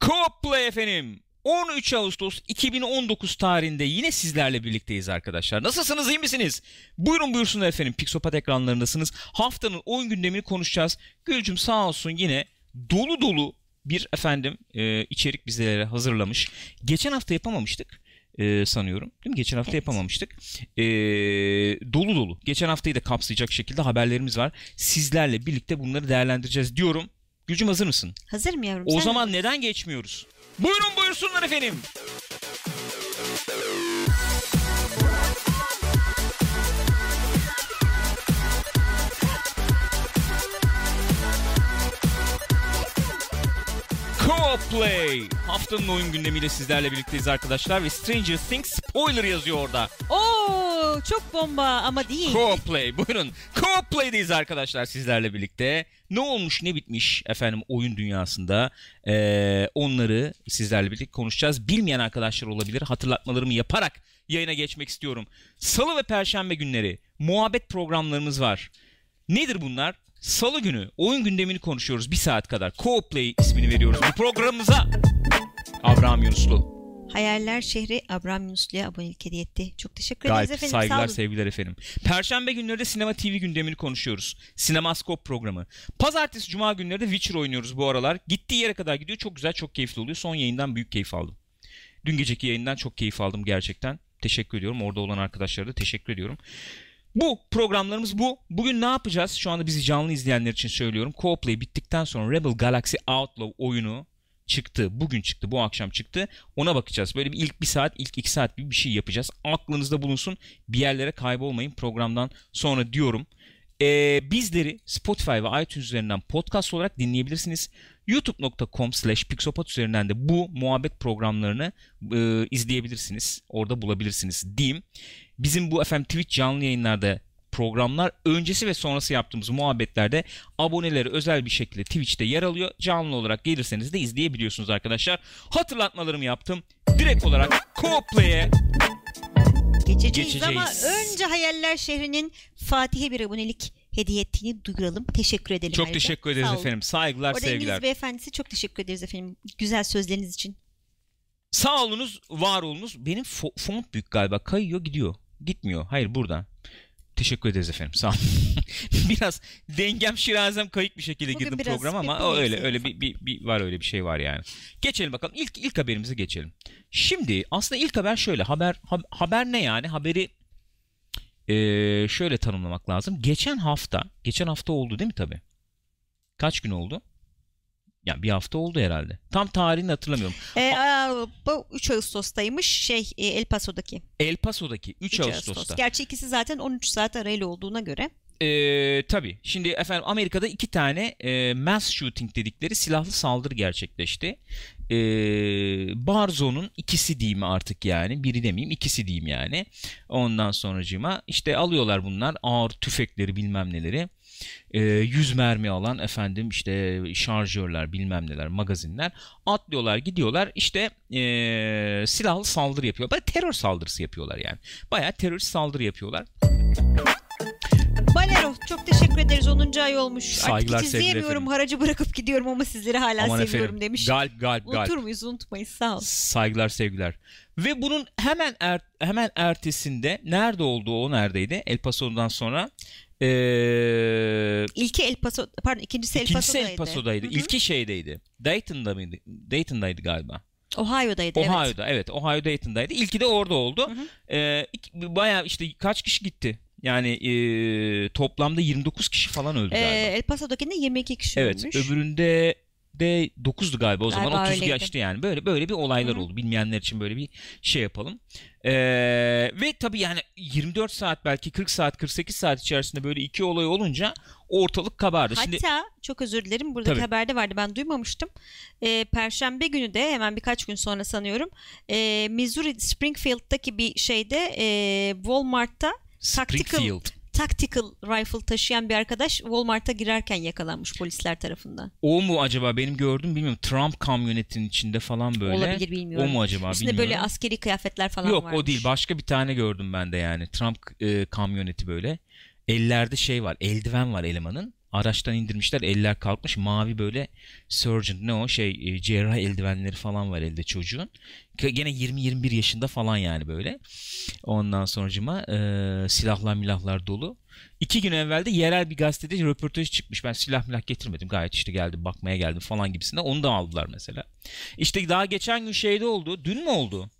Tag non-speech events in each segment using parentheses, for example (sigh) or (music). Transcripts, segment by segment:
Co-Play efendim. 13 Ağustos 2019 tarihinde yine sizlerle birlikteyiz arkadaşlar. Nasılsınız iyi misiniz? Buyurun buyursunlar efendim. Pixopat ekranlarındasınız. Haftanın oyun gündemini konuşacağız. Gülcüm sağ olsun yine dolu dolu bir efendim e, içerik bizlere hazırlamış. Geçen hafta yapamamıştık e, sanıyorum. Değil mi? Geçen hafta Evet. yapamamıştık. E, dolu dolu. Geçen haftayı da kapsayacak şekilde haberlerimiz var. Sizlerle birlikte bunları değerlendireceğiz diyorum. Gülcüm hazır mısın? Hazırım yavrum. O sen zaman neden geçmiyoruz? Buyurun buyursunlar efendim. Co-Play. Haftanın oyun gündemiyle sizlerle birlikteyiz arkadaşlar ve Stranger Things spoiler yazıyor orada. Oo çok bomba ama değil. Co-Play buyurun. Co-Play'deyiz arkadaşlar sizlerle birlikte. Ne olmuş ne bitmiş efendim oyun dünyasında Ee, onları sizlerle birlikte konuşacağız. Bilmeyen arkadaşlar olabilir hatırlatmalarımı yaparak yayına geçmek istiyorum. Salı ve Perşembe günleri muhabbet programlarımız var. Nedir bunlar? Salı günü oyun gündemini konuşuyoruz bir saat kadar. Co-Play ismini veriyoruz bu programımıza. Abraham Yunuslu. Hayaller şehri Abraham Yunuslu'ya abonelik hediye etti. Çok teşekkür ederiz Galip efendim. saygılar sevgiler efendim. Perşembe günleri de Sinema TV gündemini konuşuyoruz. Sinemaskop programı. Pazartesi cuma günleri de Witcher oynuyoruz bu aralar. Gittiği yere kadar gidiyor. Çok güzel çok keyifli oluyor. Son yayından büyük keyif aldım. Dün geceki yayından çok keyif aldım gerçekten. Teşekkür ediyorum. Orada olan arkadaşlara da teşekkür ediyorum. Bu programlarımız bu. Bugün ne yapacağız? Şu anda bizi canlı izleyenler için söylüyorum. Co-Play bittikten sonra Rebel Galaxy Outlaw oyunu çıktı. Bugün çıktı. Bu akşam çıktı. Ona bakacağız. Böyle bir ilk bir saat, ilk iki saat gibi bir şey yapacağız. Aklınızda bulunsun. Bir yerlere kaybolmayın programdan sonra diyorum. Ee, bizleri Spotify ve iTunes üzerinden podcast olarak dinleyebilirsiniz. youtube.com slash pixopat üzerinden de bu muhabbet programlarını e, izleyebilirsiniz. Orada bulabilirsiniz diyeyim. Bizim bu efendim Twitch canlı yayınlarda programlar öncesi ve sonrası yaptığımız muhabbetlerde aboneleri özel bir şekilde Twitch'te yer alıyor. Canlı olarak gelirseniz de izleyebiliyorsunuz arkadaşlar. Hatırlatmalarımı yaptım. Direkt olarak Co-Play'e Geçeceğiz, Geçeceğiz. ama önce Hayaller şehrinin Fatih'e bir abonelik hediye ettiğini duyuralım. Teşekkür edelim. çok ayrıca. teşekkür ederiz efendim. Saygılar, Orada sevgiler. İngiliz beyefendisi çok teşekkür ederiz efendim. Güzel sözleriniz için. Sağ olunuz, var olunuz. Benim fo- font büyük galiba. Kayıyor gidiyor. Gitmiyor. Hayır buradan. Teşekkür ederiz efendim. Sağ olun. (laughs) Biraz dengem şirazem kayık bir şekilde Bugün girdim programa ama o öyle öyle bir, bir, bir var öyle bir şey var yani. Geçelim bakalım. İlk ilk haberimize geçelim. Şimdi aslında ilk haber şöyle. Haber ha- haber ne yani? Haberi eee, şöyle tanımlamak lazım. Geçen hafta, geçen hafta oldu değil mi tabii? Kaç gün oldu? Ya bir hafta oldu herhalde. Tam tarihini hatırlamıyorum. Ee, aa, bu 3 Ağustos'taymış şey e, El Paso'daki. El Paso'daki 3, 3 Ağustos'ta. Gerçi ikisi zaten 13 saat arayla olduğuna göre. Ee, tabii. Şimdi efendim Amerika'da iki tane e, mass shooting dedikleri silahlı saldırı gerçekleşti. Ee, Barzo'nun ikisi diyeyim artık yani. Biri demeyeyim ikisi diyeyim yani. Ondan sonracığıma işte alıyorlar bunlar ağır tüfekleri bilmem neleri. Ee, 100 mermi alan efendim işte şarjörler bilmem neler magazinler atlıyorlar gidiyorlar işte ee, silahlı saldırı yapıyorlar. Bayağı terör saldırısı yapıyorlar yani. Bayağı terörist saldırı yapıyorlar. Balero çok teşekkür ederiz 10. ay olmuş. Saygılar, Artık hiç izleyemiyorum efendim. haracı bırakıp gidiyorum ama sizleri hala Aman seviyorum efendim. demiş. Galp galp galp. Unutur muyuz unutmayız sağ ol. Saygılar sevgiler. Ve bunun hemen er- hemen ertesinde nerede olduğu o neredeydi? El Paso'dan sonra ee, İlki El Paso pardon ikincisi El ikincisi Paso'daydı. El Paso'daydı. Hı hı. İlki şeydeydi. Dayton'da mıydı? Dayton'daydı galiba. Ohio'daydı evet. Ohio'da evet. Ohio Dayton'daydı. İlki de orada oldu. Hı hı. Ee, bayağı işte kaç kişi gitti? Yani ee, toplamda 29 kişi falan öldü Ee, galiba. El Paso'dakinde 22 kişi Evet, ölmüş. öbüründe de 9'du galiba o zaman Galiba 30 öyleydi. geçti yani. Böyle böyle bir olaylar Hı hı. oldu. Bilmeyenler için böyle bir şey yapalım. Ee, ve tabii yani 24 saat belki 40 saat 48 saat içerisinde böyle iki olay olunca ortalık kabardı. Hatta Şimdi çok özür dilerim buradaki Tabii. haberde vardı ben duymamıştım. Ee, Perşembe günü de hemen birkaç gün sonra sanıyorum ee, Missouri Springfield'daki bir şeyde ee, Walmart'ta Springfield. tactical rifle taşıyan bir arkadaş Walmart'a girerken yakalanmış polisler tarafından. O mu acaba benim gördüm bilmiyorum. Trump kamyonetinin içinde falan böyle. Olabilir bilmiyorum. O mu acaba Üstünde bilmiyorum. böyle askeri kıyafetler falan Yok varmış. o değil. Başka bir tane gördüm ben de yani. Trump e, kamyoneti böyle. Ellerde şey var. Eldiven var elemanın. Araçtan indirmişler eller kalkmış mavi böyle surgeon ne o şey e, cerrah eldivenleri falan var elde çocuğun. Gene 20-21 yaşında falan yani böyle. Ondan sonucuma e, silahlar milahlar dolu. İki gün evvel de yerel bir gazetede röportaj çıkmış. Ben silah milah getirmedim. Gayet işte geldim bakmaya geldim falan gibisinden. Onu da aldılar mesela. İşte daha geçen gün şeyde oldu. Dün mü oldu?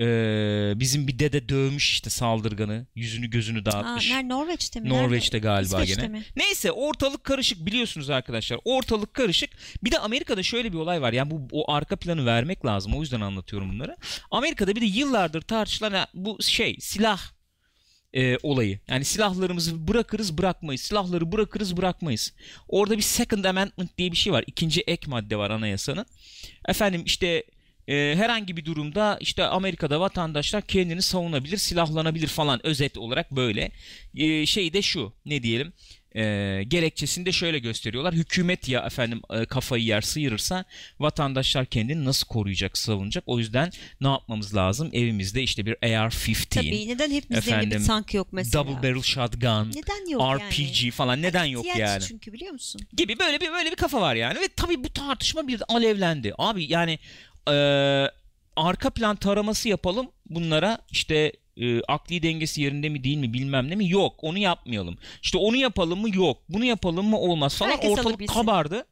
Ee, bizim bir dede dövmüş işte saldırganı. Yüzünü gözünü dağıtmış. Aa, Norveç'te mi? Norveç'te Nerede? galiba İsveç'te gene. mi? Neyse ortalık karışık biliyorsunuz arkadaşlar. Ortalık karışık. Bir de Amerika'da şöyle bir olay var. Yani bu o arka planı vermek lazım. O yüzden anlatıyorum bunları. Amerika'da bir de yıllardır tartışılan bu şey silah e, olayı. Yani silahlarımızı bırakırız bırakmayız. Silahları bırakırız bırakmayız. Orada bir second amendment diye bir şey var. İkinci ek madde var anayasanın. Efendim işte e, herhangi bir durumda işte Amerika'da vatandaşlar kendini savunabilir, silahlanabilir falan özet olarak böyle. E, şey de şu ne diyelim e, gerekçesini de şöyle gösteriyorlar. Hükümet ya efendim e, kafayı yer sıyırırsa vatandaşlar kendini nasıl koruyacak, savunacak? O yüzden ne yapmamız lazım? Evimizde işte bir AR-15, Tabii neden hepimizin evinde Efendim, bir tank yok mesela? double barrel shotgun, Neden yok RPG yani? falan neden yok yani? çünkü biliyor musun? gibi böyle bir böyle bir kafa var yani ve tabii bu tartışma bir alevlendi. Abi yani e, arka plan taraması yapalım. Bunlara işte e, akli dengesi yerinde mi değil mi bilmem ne mi? Yok onu yapmayalım. İşte onu yapalım mı? Yok. Bunu yapalım mı? Olmaz falan. Herkes ortalık kabardı.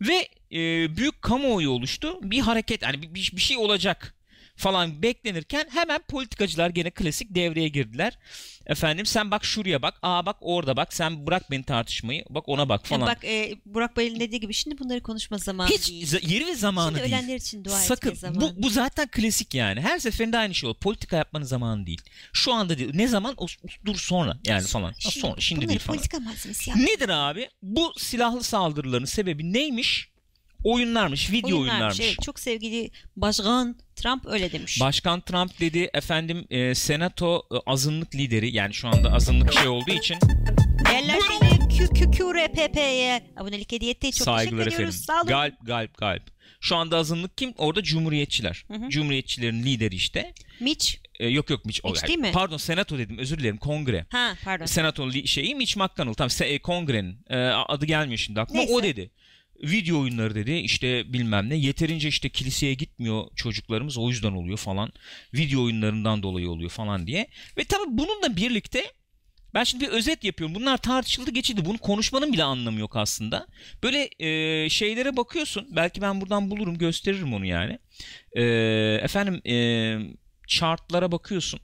Ve e, büyük kamuoyu oluştu. Bir hareket yani bir, bir şey olacak falan beklenirken hemen politikacılar gene klasik devreye girdiler. Efendim sen bak şuraya bak, aa bak orada bak, sen bırak beni tartışmayı, bak ona bak falan. bak e, Burak Bayır'ın dediği gibi şimdi bunları konuşma zamanı Hiç değil. za- yeri ve zamanı Şimdi değil. ölenler için dua Sakın. etme zamanı. Bu, bu zaten klasik yani. Her seferinde aynı şey olur. Politika yapmanın zamanı değil. Şu anda değil. Ne zaman? O, dur sonra yani falan. Ha, sonra şimdi değil falan. politika malzemesi yap. Nedir abi? Bu silahlı saldırıların sebebi neymiş? Oyunlarmış, video oyunlarmış. Evet, çok sevgili Başkan Trump öyle demiş. Başkan Trump dedi efendim e, senato e, azınlık lideri yani şu anda azınlık şey olduğu için Yerler beni Q Q Q R P P'ye abonelik hediye etti. Çok saygılar teşekkür efendim. ediyoruz. Sağ olun. Galp galp galp. Şu anda azınlık kim? Orada cumhuriyetçiler. Hı hı. Cumhuriyetçilerin lideri işte. Mitch. E, yok yok Mitch, o- Mitch değil mi? Pardon senato dedim özür dilerim kongre. Ha pardon. Senato li- şeyi Mitch McConnell. Tamam se- e, kongrenin e, adı gelmiyor şimdi aklıma. Neyse. O dedi. Video oyunları dedi işte bilmem ne yeterince işte kiliseye gitmiyor çocuklarımız o yüzden oluyor falan. Video oyunlarından dolayı oluyor falan diye. Ve tabii bununla birlikte ben şimdi bir özet yapıyorum. Bunlar tartışıldı geçildi. Bunu konuşmanın bile anlamı yok aslında. Böyle e, şeylere bakıyorsun. Belki ben buradan bulurum gösteririm onu yani. E, efendim e, chartlara bakıyorsun.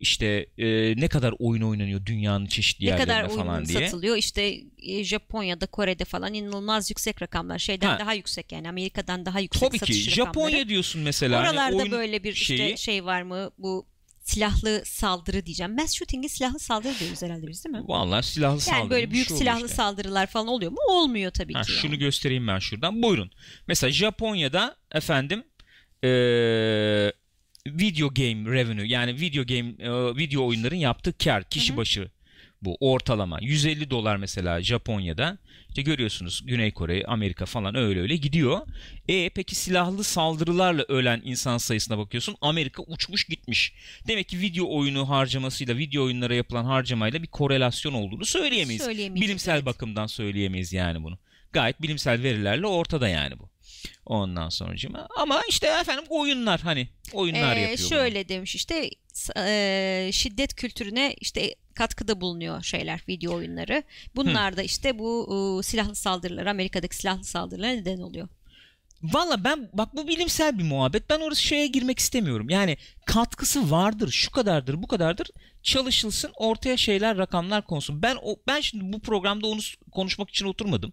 İşte e, ne kadar oyun oynanıyor dünyanın çeşitli ne yerlerinde kadar falan oyun diye. satılıyor işte e, Japonya'da Kore'de falan inanılmaz yüksek rakamlar şeyden Ha. daha yüksek yani Amerika'dan daha yüksek Tabii ki satış Japonya rakamları. diyorsun mesela. Hani Oralarda oyun böyle bir işte şeyi- şey var mı bu silahlı saldırı diyeceğim. Mass shooting'i silahlı saldırı diyoruz herhalde biz değil mi? Vallahi silahlı saldırı. Yani böyle büyük silahlı işte. saldırılar falan oluyor mu? Olmuyor tabii Ha, ki. şunu yani. göstereyim ben şuradan. Buyurun. Mesela Japonya'da efendim eee, video game revenue yani video game eee, video oyunların yaptığı kar kişi Hı hı. başı bu ortalama 150 dolar mesela Japonya'da işte görüyorsunuz Güney Kore, Amerika falan öyle öyle gidiyor. E peki silahlı saldırılarla ölen insan sayısına bakıyorsun. Amerika uçmuş gitmiş. Demek ki video oyunu harcamasıyla video oyunlara yapılan harcamayla bir korelasyon olduğunu söyleyemeyiz. Bilimsel evet. bakımdan söyleyemeyiz yani bunu. Gayet bilimsel verilerle ortada yani bu. Ondan sonucuma. Ama işte efendim oyunlar hani oyunlar Ee, yapıyor. bunu. şöyle demiş işte e, şiddet kültürüne işte katkıda bulunuyor şeyler video oyunları. Bunlar da işte bu e, silahlı saldırılar Amerika'daki silahlı saldırılara neden oluyor. Valla ben bak bu bilimsel bir muhabbet. Ben orası şeye girmek istemiyorum. Yani katkısı vardır, şu kadardır, bu kadardır. Çalışılsın, ortaya şeyler, rakamlar konsun. Ben o ben şimdi bu programda onu konuşmak için oturmadım.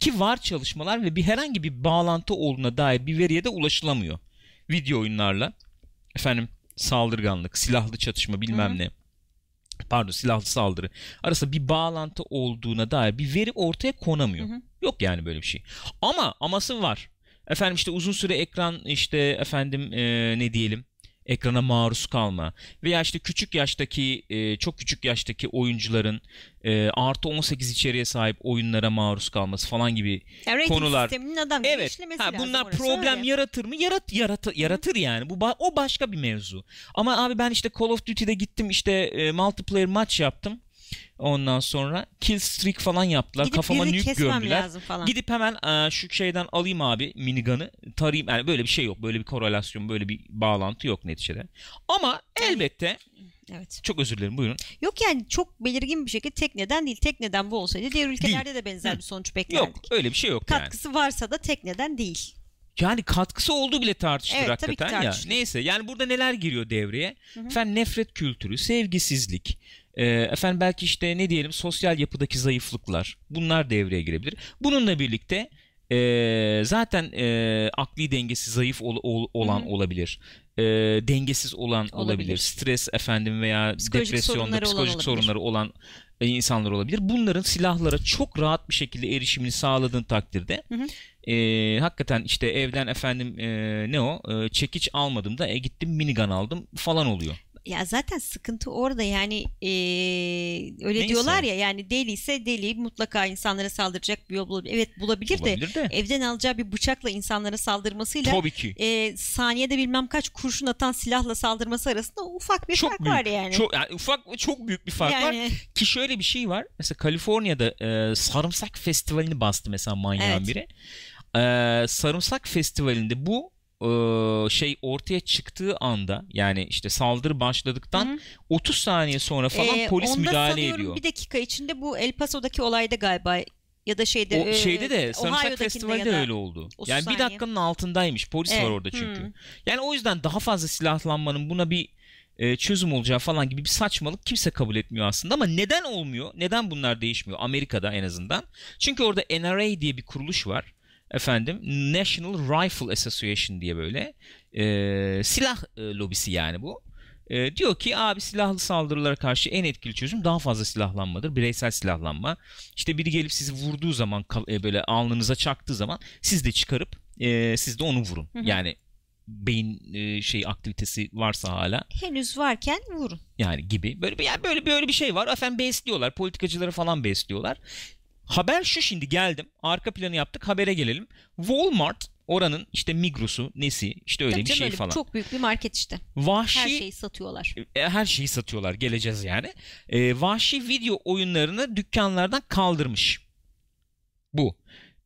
Ki var çalışmalar ve bir herhangi bir bağlantı olduğuna dair bir veriye de ulaşılamıyor. Video oyunlarla efendim saldırganlık, silahlı çatışma bilmem Hı hı. ne. Pardon silahlı saldırı arasında bir bağlantı olduğuna dair bir veri ortaya konamıyor. Hı hı. Yok yani böyle bir şey. Ama aması var. Efendim işte uzun süre ekran işte efendim e, ne diyelim ekrana maruz kalma veya işte küçük yaştaki e, çok küçük yaştaki oyuncuların e, artı 18 içeriğe sahip oyunlara maruz kalması falan gibi rating Konular- adam Evet. Ha, bunlar orası problem öyle. yaratır mı? Yarat yarat yaratır yani. Bu o başka bir mevzu. Ama abi ben işte Call of Duty'de gittim işte e, multiplayer maç yaptım. Ondan sonra kill streak falan yaptılar. Gidip Kafama nuke gömdüler. Gidip hemen e, şu şeyden alayım abi minigun'ı tarayayım. Yani böyle bir şey yok. Böyle bir korelasyon, böyle bir bağlantı yok neticede. Ama elbette Evet. çok özür dilerim buyurun. Yok yani çok belirgin bir şekilde tekneden değil. Tekneden bu olsaydı diğer ülkelerde de benzer Hı. bir sonuç beklerdik. Yok öyle bir şey yok yani. Katkısı varsa da tekneden değil. Yani katkısı olduğu bile tartışılır Evet, tabii ki hakikaten ya. Neyse yani burada neler giriyor devreye? Efendim nefret kültürü, sevgisizlik, e, efendim belki işte ne diyelim sosyal yapıdaki zayıflıklar bunlar devreye girebilir. Bununla birlikte e, zaten e, akli dengesi zayıf ol- ol- olan Hı hı. olabilir. E, dengesiz olan olabilir. Olabilir. Stres efendim veya Psikolojik depresyonda sorunları psikolojik sorunları olan e, insanlar olabilir. Bunların silahlara çok rahat bir şekilde erişimini sağladığın takdirde Hı hı. e, hakikaten işte evden efendim e, ne o e, çekiç almadım da e, gittim minigun aldım falan oluyor. Ya zaten sıkıntı orada yani eee, öyle Neyse. diyorlar ya yani deli ise deli mutlaka insanlara saldıracak bir yol bulabilir. Evet bulabilir, Olabilir de. de evden alacağı bir bıçakla insanlara saldırmasıyla Tabii ki. eee, saniyede bilmem kaç kurşun atan silahla saldırması arasında ufak bir Çok fark büyük. var yani. Çok yani ufak çok büyük bir fark var. Yani. Ki şöyle bir şey var. Mesela Kaliforniya'da e, Sarımsak Festivali'ni bastı mesela manyağın Evet. biri. E, Sarımsak Festivali'nde bu e, şey ortaya çıktığı anda yani işte saldırı başladıktan Hı hı. 30 saniye sonra falan Eee, polis müdahale ediyor. Bir dakika içinde bu El Paso'daki olayda galiba ya da şeyde O şeyde de Sarımsak da- öyle oldu. 30 Yani bir saniye. dakikanın altındaymış. Polis var Evet, orada çünkü. hı. Yani o yüzden daha fazla silahlanmanın buna bir e, çözüm olacağı falan gibi bir saçmalık kimse kabul etmiyor aslında ama neden olmuyor? Neden bunlar değişmiyor Amerika'da en azından? Çünkü orada NRA diye bir kuruluş var. Efendim National Rifle Association diye böyle e, silah e, lobisi yani bu. E, diyor ki abi silahlı saldırılara karşı en etkili çözüm daha fazla silahlanmadır. Bireysel silahlanma. İşte biri gelip sizi vurduğu zaman e, böyle alnınıza çaktığı zaman siz de çıkarıp e, siz de onu vurun. Hı hı. Yani beyin e, şey aktivitesi varsa hala henüz varken vurun. yani gibi böyle bir yani böyle böyle bir şey var. Efendim besliyorlar. Politikacıları falan besliyorlar. Haber şu şimdi geldim. Arka planı yaptık. Habere gelelim. Walmart oranın işte Migros'u nesi işte öyle Tabii bir şey öyle falan. Çok büyük bir market işte. Vahşi Her şeyi satıyorlar. e, her şeyi satıyorlar. Geleceğiz yani. E, vahşi video oyunlarını dükkanlardan kaldırmış. Bu.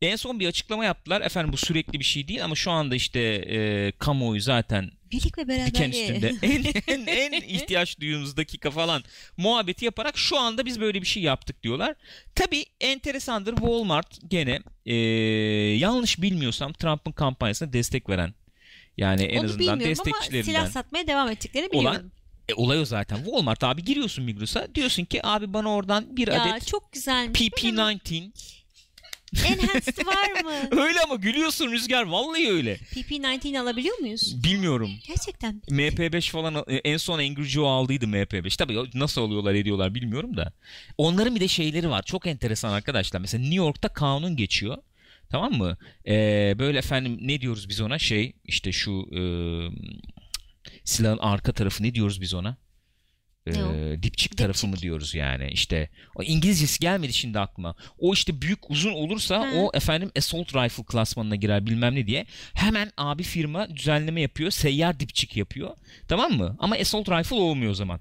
En son bir açıklama yaptılar. Efendim bu sürekli bir şey değil ama şu anda işte e, kamuoyu zaten Birlik ve diken beraberliğe. üstünde (laughs) en, en, en ihtiyaç duyduğumuz dakika falan muhabbeti yaparak şu anda biz böyle bir şey yaptık diyorlar. Tabi enteresandır Walmart gene e, yanlış bilmiyorsam Trump'ın kampanyasına destek veren yani en Onu azından bilmiyorum ama destekçilerinden silah satmaya devam ettiklerini biliyorum. olan e, olay o zaten. Walmart abi giriyorsun Migros'a diyorsun ki abi bana oradan bir ya adet çok güzelmiş. PP19 Enhanced var mı? (laughs) öyle ama gülüyorsun Rüzgar vallahi öyle. PP19 alabiliyor muyuz? Bilmiyorum. Gerçekten. MP5 falan en son Angry Joe aldıydı MP5. Tabii nasıl alıyorlar ediyorlar bilmiyorum da. Onların bir de şeyleri var. Çok enteresan arkadaşlar. Mesela New York'ta kanun geçiyor. Tamam mı? Ee, böyle efendim ne diyoruz biz ona? Şey işte şu e, silahın arka tarafı ne diyoruz biz ona? Ee, dipçik. tarafı mı diyoruz yani? İşte o İngilizcesi gelmedi şimdi aklıma. O işte büyük uzun olursa Hı. o efendim assault rifle klasmanına girer bilmem ne diye. Hemen abi firma düzenleme yapıyor seyyar dipçik yapıyor. Tamam mı? Ama assault rifle olmuyor o zaman.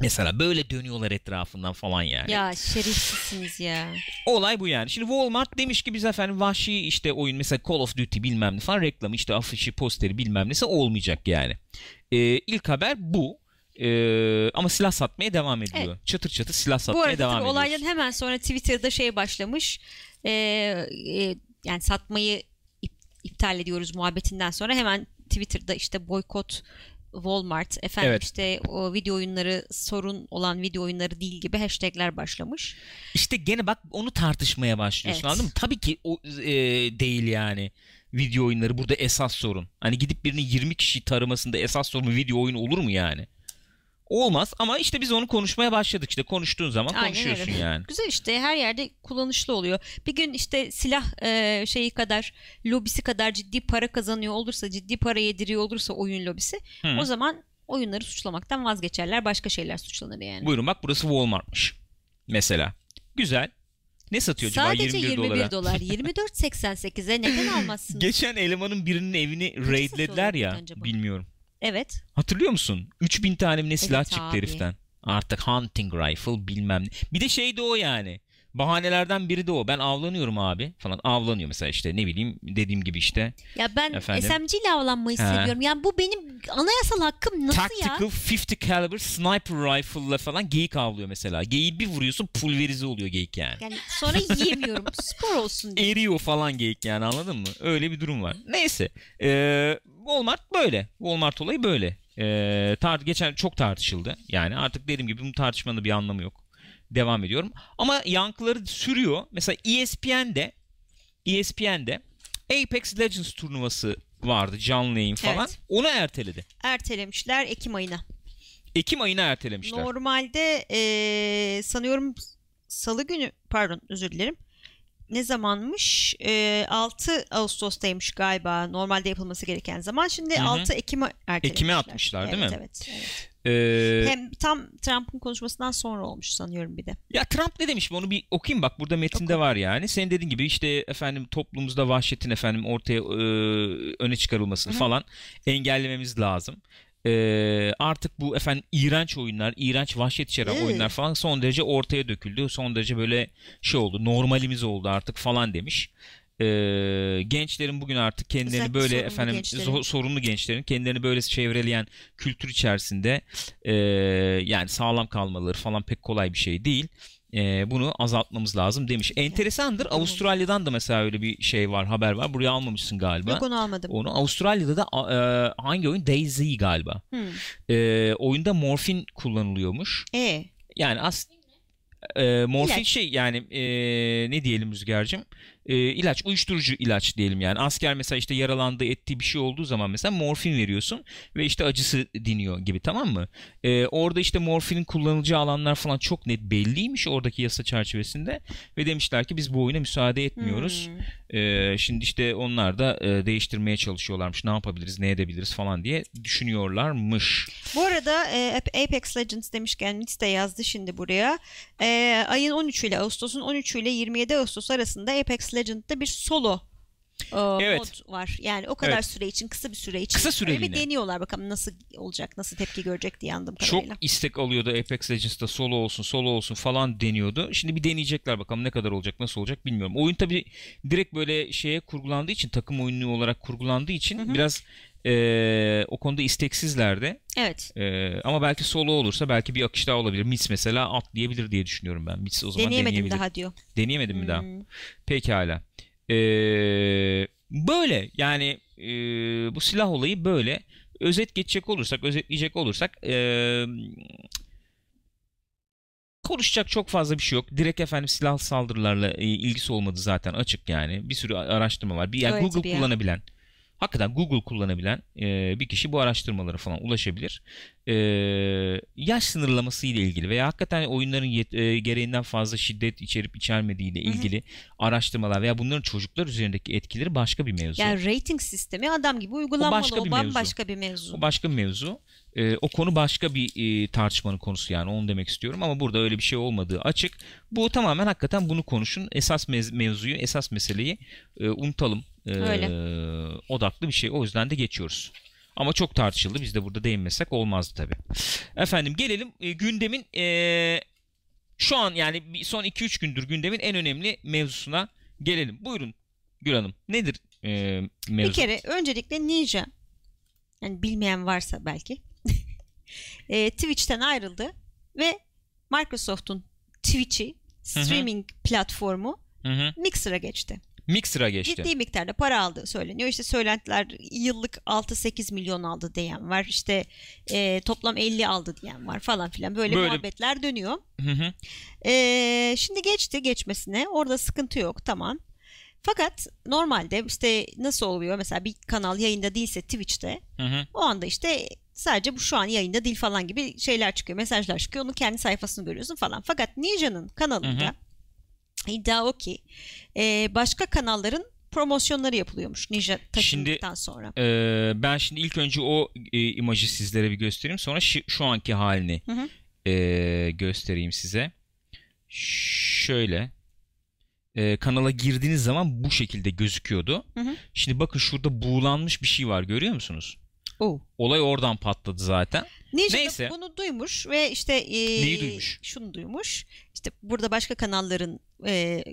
Mesela böyle dönüyorlar etrafından falan yani. Ya şerefsizsiniz ya. olay bu yani. Şimdi Walmart demiş ki biz efendim vahşi işte oyun mesela Call of Duty bilmem ne falan reklamı işte afişi posteri bilmem nesi olmayacak yani. Ee, ilk haber bu Ee, ama silah satmaya devam ediyor. Çatır çatır silah Bu satmaya arada devam ediyor. olaydan hemen sonra Twitter'da şey başlamış. Ee, e, yani satmayı ip- iptal ediyoruz muhabbetinden sonra hemen Twitter'da işte boykot Walmart efendim Evet. işte o video oyunları sorun olan video oyunları değil gibi hashtagler başlamış. İşte gene bak onu tartışmaya başlıyorsun Evet. anladın mı? Tabii ki o e, değil yani video oyunları burada esas sorun. Hani gidip birinin 20 kişi taramasında esas sorun video oyunu olur mu yani? Olmaz ama işte biz onu konuşmaya başladık işte konuştuğun zaman Aynen konuşuyorsun öyle. yani. Güzel işte her yerde kullanışlı oluyor. Bir gün işte silah e, şeyi kadar lobisi kadar ciddi para kazanıyor olursa ciddi para yediriyor olursa oyun lobisi Hı. o zaman oyunları suçlamaktan vazgeçerler. Başka şeyler suçlanır yani. Buyurun bak burası Walmart'mış. Mesela. Güzel. Ne satıyor acaba Sadece 21, 21 dolara? dolar. (laughs) 24.88'e neden (laughs) almazsınız? Geçen elemanın birinin evini raidlediler ya. acaba? Bilmiyorum. Evet. Hatırlıyor musun? 3000 tane ne silah Evet çıktı abi. heriften. Artık hunting rifle bilmem ne. Bir de şey de o yani. Bahanelerden biri de o. Ben avlanıyorum abi falan. Avlanıyor mesela işte ne bileyim dediğim gibi işte. Ya ben Efendim? SMG ile avlanmayı He. seviyorum. Yani bu benim anayasal hakkım nasıl Tactical ya? 50 caliber sniper rifle'la falan geyik avlıyor mesela. Geyiği bir vuruyorsun pulverize oluyor geyik yani. Yani sonra yiyemiyorum. (laughs) Spor olsun diye. Eriyor falan geyik yani anladın mı? Öyle bir durum var. Neyse. Ee, Walmart böyle. Walmart olayı böyle. Ee, tar geçen çok tartışıldı. Yani artık dediğim gibi bunun tartışmanın bir anlamı yok. Devam ediyorum. Ama yankıları sürüyor. Mesela E ESPN'de ESPN'de Apex Legends turnuvası vardı canlı yayın falan. Evet. Onu erteledi. Ertelemişler Ekim ayına. Ekim ayına ertelemişler. Normalde eee, sanıyorum salı günü pardon özür dilerim. Ne zamanmış? Eee, 6 Ağustos'taymış galiba normalde yapılması gereken zaman. Şimdi Hı hı. 6 Ekim'e ertelemişler. Ekim'e atmışlar, değil Evet, mi? Evet, evet. Ee, Hem tam Trump'ın konuşmasından sonra olmuş sanıyorum bir de. Ya Trump ne demiş mi onu bir okuyayım bak burada metinde Oku. var yani. Senin dediğin gibi işte efendim toplumumuzda vahşetin efendim ortaya e, öne çıkarılmasını Hı hı. falan engellememiz lazım. E, artık bu efendim iğrenç oyunlar, iğrenç vahşet içeren Iı. oyunlar falan son derece ortaya döküldü. Son derece böyle şey oldu, normalimiz oldu artık falan demiş. E, gençlerin bugün artık kendilerini Özellikle böyle sorunlu efendim gençlerin. sorunlu gençlerin kendilerini böyle çevreleyen kültür içerisinde e, yani sağlam kalmaları falan pek kolay bir şey değil. E, bunu azaltmamız lazım demiş. Enteresandır. Tamam. Avustralya'dan da mesela öyle bir şey var, haber var. Buraya almamışsın galiba. Yok onu almadım. Onu Avustralya'da da e, hangi oyun? DayZ galiba. Hmm. E, oyunda morfin kullanılıyormuş. E, Yani as e, morfin İlaç. şey yani e, ne diyelim Rüzgar'cığım E, ilaç uyuşturucu ilaç diyelim yani asker mesela işte yaralandığı ettiği bir şey olduğu zaman mesela morfin veriyorsun ve işte acısı diniyor gibi tamam mı? E, orada işte morfinin kullanılacağı alanlar falan çok net belliymiş oradaki yasa çerçevesinde ve demişler ki biz bu oyuna müsaade etmiyoruz. hmm. Şimdi işte onlar da e, değiştirmeye çalışıyorlarmış ne yapabiliriz ne edebiliriz falan diye düşünüyorlarmış. Bu arada e, Ap- Apex Legends demişken de yazdı şimdi buraya. E, ayın 13 ile Ağustos'un 13 ile 27 Ağustos arasında Apex Legends'da bir solo e, Evet. mod var. Yani o kadar Evet. süre için, kısa bir süre için. Kısa süreliğine. Bir deniyorlar bakalım nasıl olacak, nasıl tepki görecek diye anladım Çok kadarıyla. istek alıyordu Apex Legends'da solo olsun solo olsun falan deniyordu. Şimdi bir deneyecekler bakalım ne kadar olacak nasıl olacak bilmiyorum. Oyun tabi direkt böyle şeye kurgulandığı için takım oyunu olarak kurgulandığı için Hı hı. biraz eee, o konuda isteksizlerdi. Evet. Eee, ama belki solo olursa belki bir akış daha olabilir. Mitz mesela atlayabilir diye düşünüyorum ben. Mitz o zaman Deneyemedim deneyebilir. daha diyor. Deneyemedim mi daha? Hmm. Pekala. Ee, böyle yani e, bu silah olayı böyle. Özet geçecek olursak, özetleyecek olursak e, konuşacak çok fazla bir şey yok. Direkt efendim silah saldırılarla e, ilgisi olmadı zaten açık yani. Bir sürü araştırma var. Bir yani Evet, Google tabii ya. Hakikaten Google kullanabilen e, bir kişi bu araştırmalara falan ulaşabilir. E, yaş sınırlaması ile ilgili veya hakikaten oyunların yet- e, gereğinden fazla şiddet içerip içermediği ile ilgili araştırmalar veya bunların çocuklar üzerindeki etkileri başka bir mevzu. Yani rating sistemi adam gibi uygulanmalı. başka O, bir mevzu. bambaşka bir mevzu. O başka bir mevzu. E, o konu başka bir e, tartışmanın konusu yani onu demek istiyorum ama burada öyle bir şey olmadığı açık. Bu tamamen hakikaten bunu konuşun. Esas mez- mevzuyu, esas meseleyi e, unutalım. E, Öyle. Odaklı bir şey. O yüzden de geçiyoruz. Ama çok tartışıldı. Biz de burada değinmesek olmazdı tabii. Efendim gelelim e, gündemin e, şu an yani son 2-3 gündür gündemin en önemli mevzusuna gelelim. Buyurun Gül Hanım. Nedir e, mevzu? Bir kere öncelikle Ninja yani bilmeyen varsa belki (laughs) e, Twitch'ten ayrıldı ve Microsoft'un Twitch'i streaming platformu Hı hı. Mixer'a geçti. Mixer'a geçti. Ciddi miktarda para aldığı söyleniyor. İşte söylentiler yıllık 6-8 milyon aldı diyen var. İşte e, toplam 50 aldı diyen var falan filan. Böyle, Böyle- muhabbetler dönüyor. Hı hı. Ee, şimdi geçti geçmesine. Orada sıkıntı yok tamam. Fakat normalde işte nasıl oluyor mesela bir kanal yayında değilse Twitch'te Hı hı. o anda işte sadece bu şu an yayında değil falan gibi şeyler çıkıyor mesajlar çıkıyor onun kendi sayfasını görüyorsun falan. Fakat Ninja'nın kanalında Hı hı. İddia o ki e, başka kanalların promosyonları yapılıyormuş Ninja taşındıktan sonra. Ee, ben şimdi ilk önce o e, imajı sizlere bir göstereyim. Sonra şi- şu anki halini Hı hı. e, göstereyim size. Şöyle. E, kanala girdiğiniz zaman bu şekilde gözüküyordu. Hı hı. Şimdi bakın şurada buğulanmış bir şey var görüyor musunuz? Oh. Olay oradan patladı zaten. Ninja Neyse. bunu duymuş ve işte e, Neyi duymuş? Şunu duymuş. İşte burada başka kanalların e,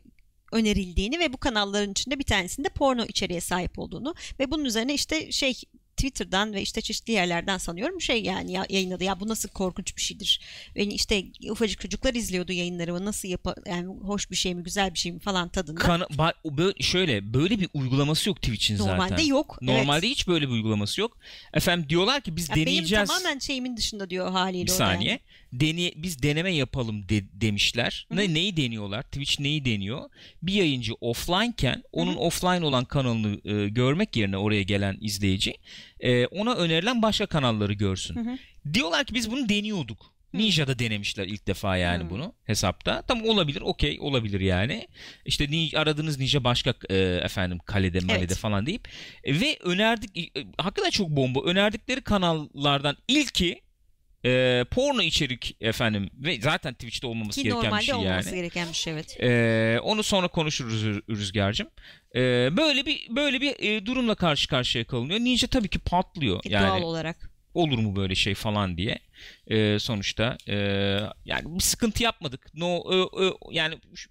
önerildiğini ve bu kanalların içinde bir tanesinde porno içeriğe sahip olduğunu ve bunun üzerine işte şey Twitter'dan ve işte çeşitli yerlerden sanıyorum şey yani ya, yayınladı. Ya bu nasıl korkunç bir şeydir. Beni işte ufacık çocuklar izliyordu yayınlarımı. Nasıl yap yani hoş bir şey mi, güzel bir şey mi falan tadında. Kana- ba- böyle, şöyle böyle bir uygulaması yok Twitch'in zaten. Normalde yok. Normalde evet. hiç böyle bir uygulaması yok. Efendim diyorlar ki biz Ya benim deneyeceğiz. tamamen şeyimin dışında diyor haliyle bir saniye. yani. Dene, biz deneme yapalım de- demişler. Ne neyi deniyorlar? Twitch neyi deniyor? Bir yayıncı offline'ken onun offline olan kanalını e, görmek yerine oraya gelen izleyici e, ona önerilen başka kanalları görsün. Hı hı. Diyorlar ki biz bunu deniyorduk. Ninja'da denemişler ilk defa yani Hı. bunu hesapta. Tam olabilir, okey olabilir yani. İşte aradığınız Ninja başka e, efendim kalede malede Evet. falan deyip E, ve önerdik e, hakikaten çok bomba. Önerdikleri kanallardan ilki e, porno içerik efendim ve zaten Twitch'te olmaması Ki gereken normalde bir şey olmaması yani. gereken bir şey evet. E, onu sonra konuşuruz Rü- Rüzgar'cığım. E, böyle bir böyle bir e, durumla karşı karşıya kalınıyor. Ninja tabii ki patlıyor. E, yani Doğal olarak. olur mu böyle şey falan diye. E, sonuçta e, yani bir sıkıntı yapmadık. No ö- ö- yani şu-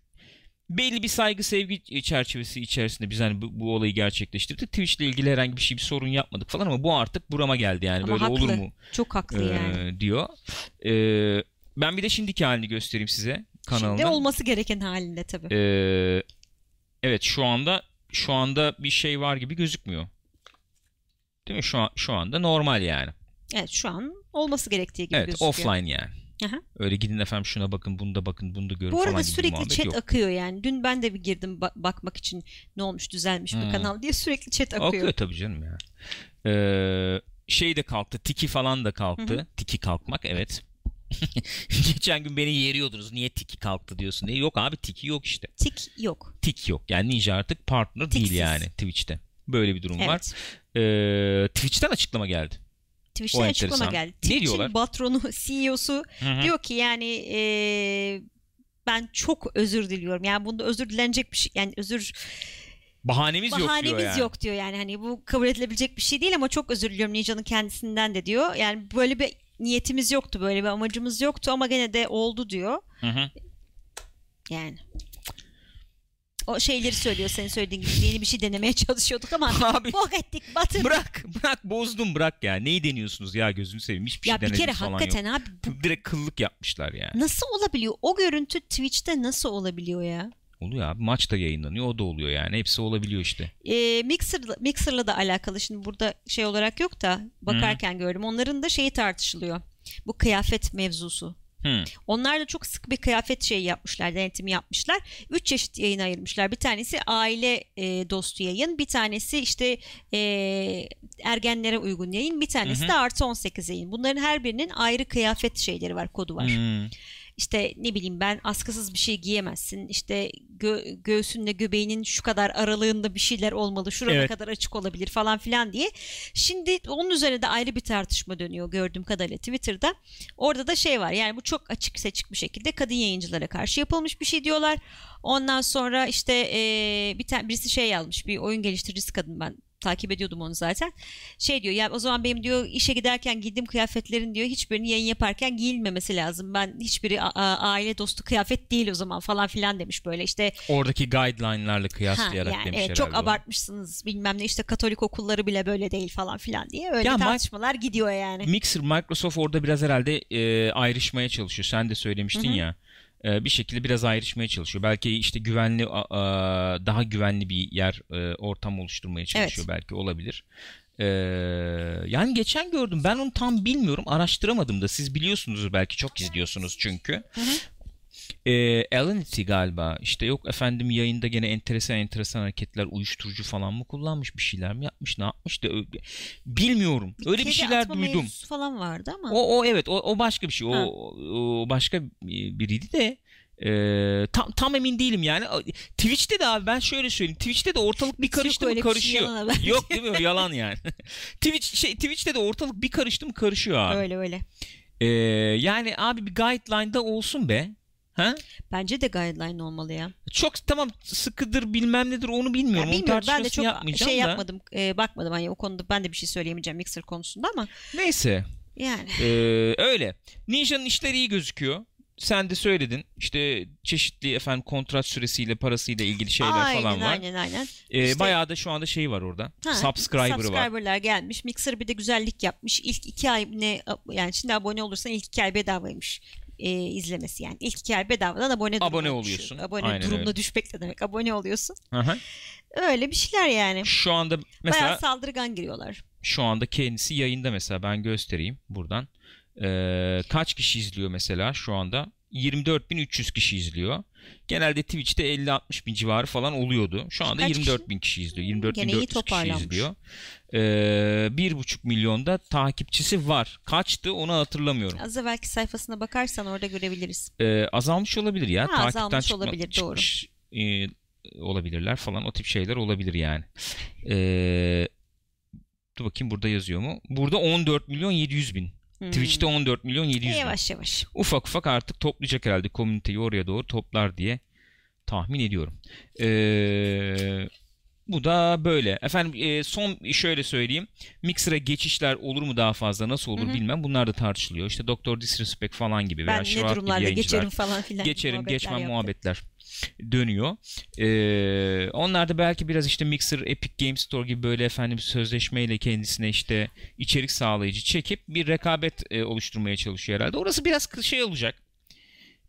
belli bir saygı sevgi çerçevesi içerisinde biz hani bu, bu olayı gerçekleştirdik. Twitch ile ilgili herhangi bir şey bir sorun yapmadık falan ama bu artık burama geldi yani Ama böyle olur haklı. mu Çok haklı e, yani. diyor. E, ben bir de şimdiki halini göstereyim size kanalda. Şimdi olması gereken halinde tabii. E, evet şu anda şu anda bir şey var gibi gözükmüyor. Değil mi? Şu an, şu anda normal yani. Evet şu an olması gerektiği gibi Evet gözüküyor. offline yani. Aha. Öyle gidin efendim şuna bakın bunu da bakın bunu da görün Bu falan arada gibi sürekli chat yok. akıyor yani. Dün ben de bir girdim ba- bakmak için ne olmuş düzelmiş mi Hmm. kanal diye sürekli chat akıyor. Akıyor tabii canım ya. Ee, şey de kalktı. Tiki falan da kalktı. Tiki kalkmak evet. (laughs) Geçen gün beni yeriyordunuz. Niye tiki kalktı diyorsun diye. Yok abi tiki yok işte. Tik yok. Tik yok. Yani Ninja artık partner değil Tiksiz. yani Twitch'te. Böyle bir durum var. Evet. Ee, Twitch'ten açıklama geldi. Twitch'ten O açıklama enteresan. geldi. Twitch'in patronu, (laughs) CEO'su Hı hı. diyor ki yani eee, ben çok özür diliyorum. Yani bunda özür dilenecek bir şey. Yani özür Bahanemiz, yok bahanemiz diyor yani. yok diyor yani. Hani bu kabul edilebilecek bir şey değil ama çok özür diliyorum Ninja'nın kendisinden de diyor. Yani böyle bir niyetimiz yoktu, böyle bir amacımız yoktu ama gene de oldu diyor. Hı hı. Yani o şeyleri söylüyor senin söylediğin gibi yeni bir şey denemeye çalışıyorduk ama (laughs) Abi. bok ettik batırdık. Bırak bırak bozdum bırak ya. Neyi deniyorsunuz ya gözünü seveyim. Hiçbir ya şey bir kere hakikaten yok. abi bu Direkt kıllık yapmışlar yani. nasıl olabiliyor? O görüntü Twitch'te nasıl olabiliyor ya? Oluyor abi. Maç da yayınlanıyor. O da oluyor yani. Hepsi olabiliyor işte. Ee, Mixer'la, Mixer'la da alakalı şimdi burada şey olarak yok da bakarken gördüm. Onların da şeyi tartışılıyor. Bu kıyafet mevzusu. Hı. Onlar da çok sık bir kıyafet şeyi yapmışlar, denetimi yapmışlar. Üç çeşit yayın ayırmışlar. Bir tanesi aile e, dostu yayın, bir tanesi işte e, ergenlere uygun yayın, bir tanesi Hı hı. de artı 18 yayın. Bunların her birinin ayrı kıyafet şeyleri var, kodu var. Hmm. İşte ne bileyim ben askısız bir şey giyemezsin. İşte gö- göğsünle göbeğinin şu kadar aralığında bir şeyler olmalı. Şurana Evet. kadar açık olabilir falan filan diye. Şimdi onun üzerine de ayrı bir tartışma dönüyor gördüğüm kadarıyla Twitter'da. Orada da şey var yani bu çok açık seçik bir şekilde kadın yayıncılara karşı yapılmış bir şey diyorlar. Ondan sonra işte eee, bir tane birisi şey yazmış bir oyun geliştiricisi kadın ben takip ediyordum onu zaten. Şey diyor ya o zaman benim diyor işe giderken giydiğim kıyafetlerin diyor hiçbirini yayın yaparken giyilmemesi lazım. Ben hiçbiri aile dostu kıyafet değil o zaman falan filan demiş böyle işte Oradaki guideline'larla ha, kıyaslayarak yani demiş evet, çok o. abartmışsınız bilmem ne işte Katolik okulları bile böyle değil falan filan diye öyle Ya tartışmalar gidiyor yani. Mixer Microsoft orada biraz herhalde e, ayrışmaya çalışıyor. Sen de söylemiştin Hı hı. ya. E, bir şekilde biraz ayrışmaya çalışıyor. Belki işte güvenli daha güvenli bir yer e, ortam oluşturmaya çalışıyor belki olabilir. E, yani geçen gördüm. Ben onu tam bilmiyorum. Araştıramadım da. Siz biliyorsunuzdur belki. Çok izliyorsunuz çünkü. Hı hı. E, Alanity galiba. İşte yok efendim yayında gene enteresan enteresan hareketler uyuşturucu falan mı kullanmış bir şeyler mi yapmış ne yapmış da bilmiyorum. Öyle bir şeyler duydum. falan vardı ama. O, o evet o, o başka bir şey. O, Ha. o başka biriydi de e, tam tam emin değilim yani. Twitch'te de abi ben şöyle söyleyeyim. Twitch'te de ortalık bir karıştı mı bir şey, karışıyor. Yok değil mi? Yalan yani. (laughs) Twitch şey Twitch'te de ortalık bir karıştı mı karışıyor abi. Öyle öyle. E, yani abi bir guideline'da olsun be. Ha? Bence de guideline olmalı ya. Çok tamam sıkıdır bilmem nedir onu bilmiyorum. Ya bilmiyorum ben de çok yapmayacağım şey da. yapmadım, e, bakmadım hani o konuda ben de bir şey söyleyemeyeceğim Mixer konusunda ama Neyse. yani Ee, öyle. Ninja'nın işleri iyi gözüküyor. Sen de söyledin. İşte çeşitli efendim kontrat süresiyle parasıyla ilgili şeyler aynen falan var. aynen aynen. Ee, İşte- Bayağı da şu anda şey var orada. Ha, Subscriber'ı var. subscriber'lar gelmiş. Mixer bir de güzellik yapmış. İlk iki ay ne yani şimdi abone olursan ilk iki ay bedavaymış e, izlemesi yani. İlk iki ay bedavadan abone Abone oluyorsun. Abone Aynen durumuna öyle. düşmek de demek. Abone oluyorsun. Aha. Öyle bir şeyler yani. Şu anda Bayağı mesela saldırgan giriyorlar. şu anda kendisi yayında mesela ben göstereyim buradan. Ee, kaç kişi izliyor mesela şu anda? 24.300 kişi izliyor. Genelde Twitch'te 50-60 bin civarı falan oluyordu. Şu anda Kaç kişi? 24 bin kişi izliyor. 24 Gene iyi 2400 kişi izliyor. Ee, 1,5 milyonda takipçisi var. Kaçtı onu hatırlamıyorum. Az evvelki sayfasına bakarsan orada görebiliriz. Ee, azalmış olabilir ya. Ha, Takipten azalmış çıkma- olabilir, doğru. çıkmış, e, olabilirler falan. O tip şeyler olabilir yani. (laughs) Ee, dur bakayım burada yazıyor mu? Burada 14 milyon 700 bin. Hmm. Twitch'te 14 milyon 700 bin. Yavaş yavaş. Ufak ufak artık toplayacak herhalde komüniteyi oraya doğru toplar diye tahmin ediyorum. Ee, bu da böyle. Efendim e, son şöyle söyleyeyim. Mixer'a geçişler olur mu daha fazla nasıl olur Hı hı. bilmem. Bunlar da tartışılıyor. İşte Doktor Disrespect falan gibi veya Ben ne Şivat gibi yayıncılar. geçerim falan filan. Geçerim geçmem yaptı. muhabbetler dönüyor. Ee, onlar da belki biraz işte Mixer, Epic Games Store gibi böyle efendim sözleşmeyle kendisine işte içerik sağlayıcı çekip bir rekabet e, oluşturmaya çalışıyor herhalde. Orası biraz şey olacak.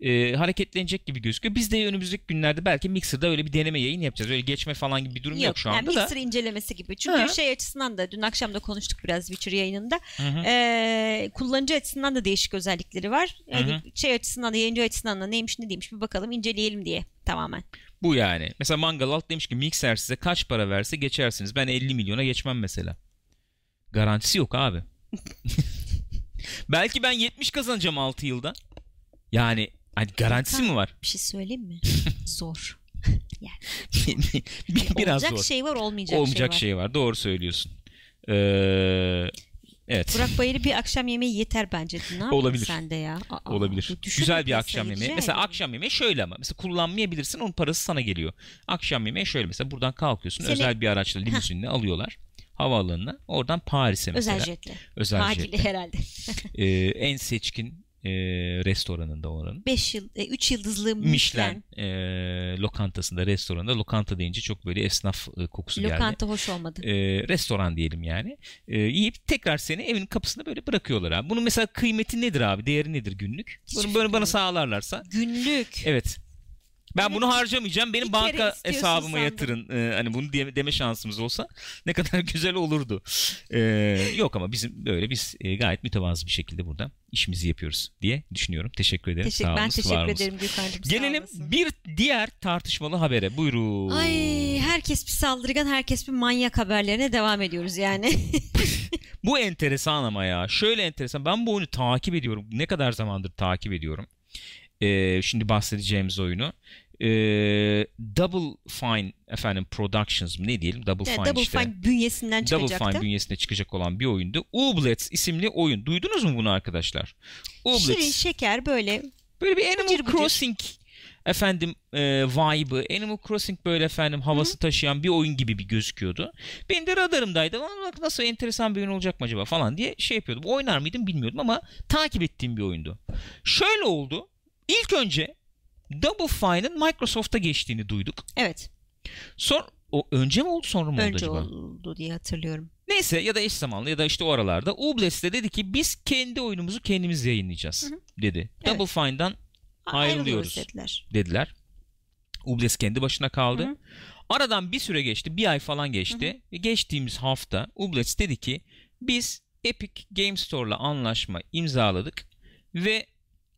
E, hareketlenecek gibi gözüküyor. Biz de önümüzdeki günlerde belki Mixer'da öyle bir deneme yayın yapacağız. Öyle geçme falan gibi bir durum yok, şu anda yani da. Mixer incelemesi gibi. Çünkü Ha. şey açısından da dün akşam da konuştuk biraz Witcher yayınında. Hı hı. Ee, kullanıcı açısından da değişik özellikleri var. Yani Hı şey açısından da yayıncı açısından da neymiş ne değilmiş bir bakalım inceleyelim diye tamamen. Bu yani. Mesela Mangal Alt demiş ki Mixer size kaç para verse geçersiniz. Ben 50 milyona geçmem mesela. Garantisi yok abi. (laughs) Belki ben 70 kazanacağım 6 yılda. Yani hani garantisi mi var? Bir şey söyleyeyim mi? (laughs) Zor. (laughs) (laughs) Bir- Biraz olacak zor. şey var olmayacak, Olmayacak şey var. şey var. Doğru söylüyorsun. Ee, evet. Burak Bayır'ı bir akşam yemeği yeter bence. Ne Olabilir. sen de ya? Aa, Olabilir. Güzel bir akşam yemeği. gideceksin Mesela yani. akşam yemeği şöyle ama. Mesela kullanmayabilirsin onun parası sana geliyor. Akşam yemeği şöyle mesela buradan kalkıyorsun. Seni- Özel bir araçla limuzinle alıyorlar. Havaalanına. Oradan Paris'e mesela. Özel jetle. Özel jetle. herhalde. Ee, en seçkin e, restoranında oranın. 5 yıl, 3 yıldızlı Michelin Michelin. e, lokantasında, restoranda. Lokanta deyince çok böyle esnaf e, kokusu geldi. Lokanta hoş olmadı. E, restoran diyelim yani. E, yiyip tekrar seni evin kapısına böyle bırakıyorlar abi. Bunun mesela kıymeti nedir abi? Değeri nedir günlük? Hiç Bunu böyle bana sağlarlarsa. Günlük. Evet. Ben bunu harcamayacağım. Benim Bir banka hesabıma sandım. yatırın. Ee, hani bunu diye- deme şansımız olsa ne kadar (laughs) güzel olurdu. Ee, yok ama bizim böyle biz e, gayet mütevazı bir şekilde burada işimizi yapıyoruz diye düşünüyorum. Teşekkür ederim. Teşekkür, Sağ ben olunuz, teşekkür var ederim Gökhan'cığım. sağ Gelelim bir diğer tartışmalı habere. Buyurun. Ay herkes bir saldırgan, herkes bir manyak haberlerine devam ediyoruz yani. (laughs) Bu enteresan ama ya. Şöyle enteresan. Ben bu oyunu takip ediyorum. Ne kadar zamandır takip ediyorum. Ee, şimdi bahsedeceğimiz oyunu. Ee, Double Fine efendim Productions mı ne diyelim? Double Yani Fine Double işte. Fine bünyesinden Double çıkacaktı. Fine bünyesinde çıkacak olan bir oyundu. Ooblets isimli oyun. Duydunuz mu bunu arkadaşlar? Şirin Ooblets. şeker böyle Böyle bir Animal bıcır bıcır. Crossing efendim e, vibe'ı, Animal Crossing böyle efendim havası taşıyan bir oyun gibi bir gözüküyordu. Benim de radarımdaydı. Lan bak nasıl enteresan bir oyun olacak mı acaba falan diye şey yapıyordum. Oynar mıydım bilmiyordum ama takip ettiğim bir oyundu. Şöyle oldu. İlk önce Double Fine'ın Microsoft'a geçtiğini duyduk. evet Sonra o önce mi oldu sonra mı oldu önce acaba? oldu diye hatırlıyorum. Neyse ya da eş zamanlı ya da işte o aralarda Ublets de dedi ki biz kendi oyunumuzu kendimiz yayınlayacağız dedi. Evet. Double Fine'dan Ayrılıyoruz. dediler. dediler. Ubles kendi başına kaldı. Hı hı. Aradan bir süre geçti. Bir ay falan geçti. Ve Geçtiğimiz hafta Ublets dedi ki biz Epic Game Store'la anlaşma imzaladık ve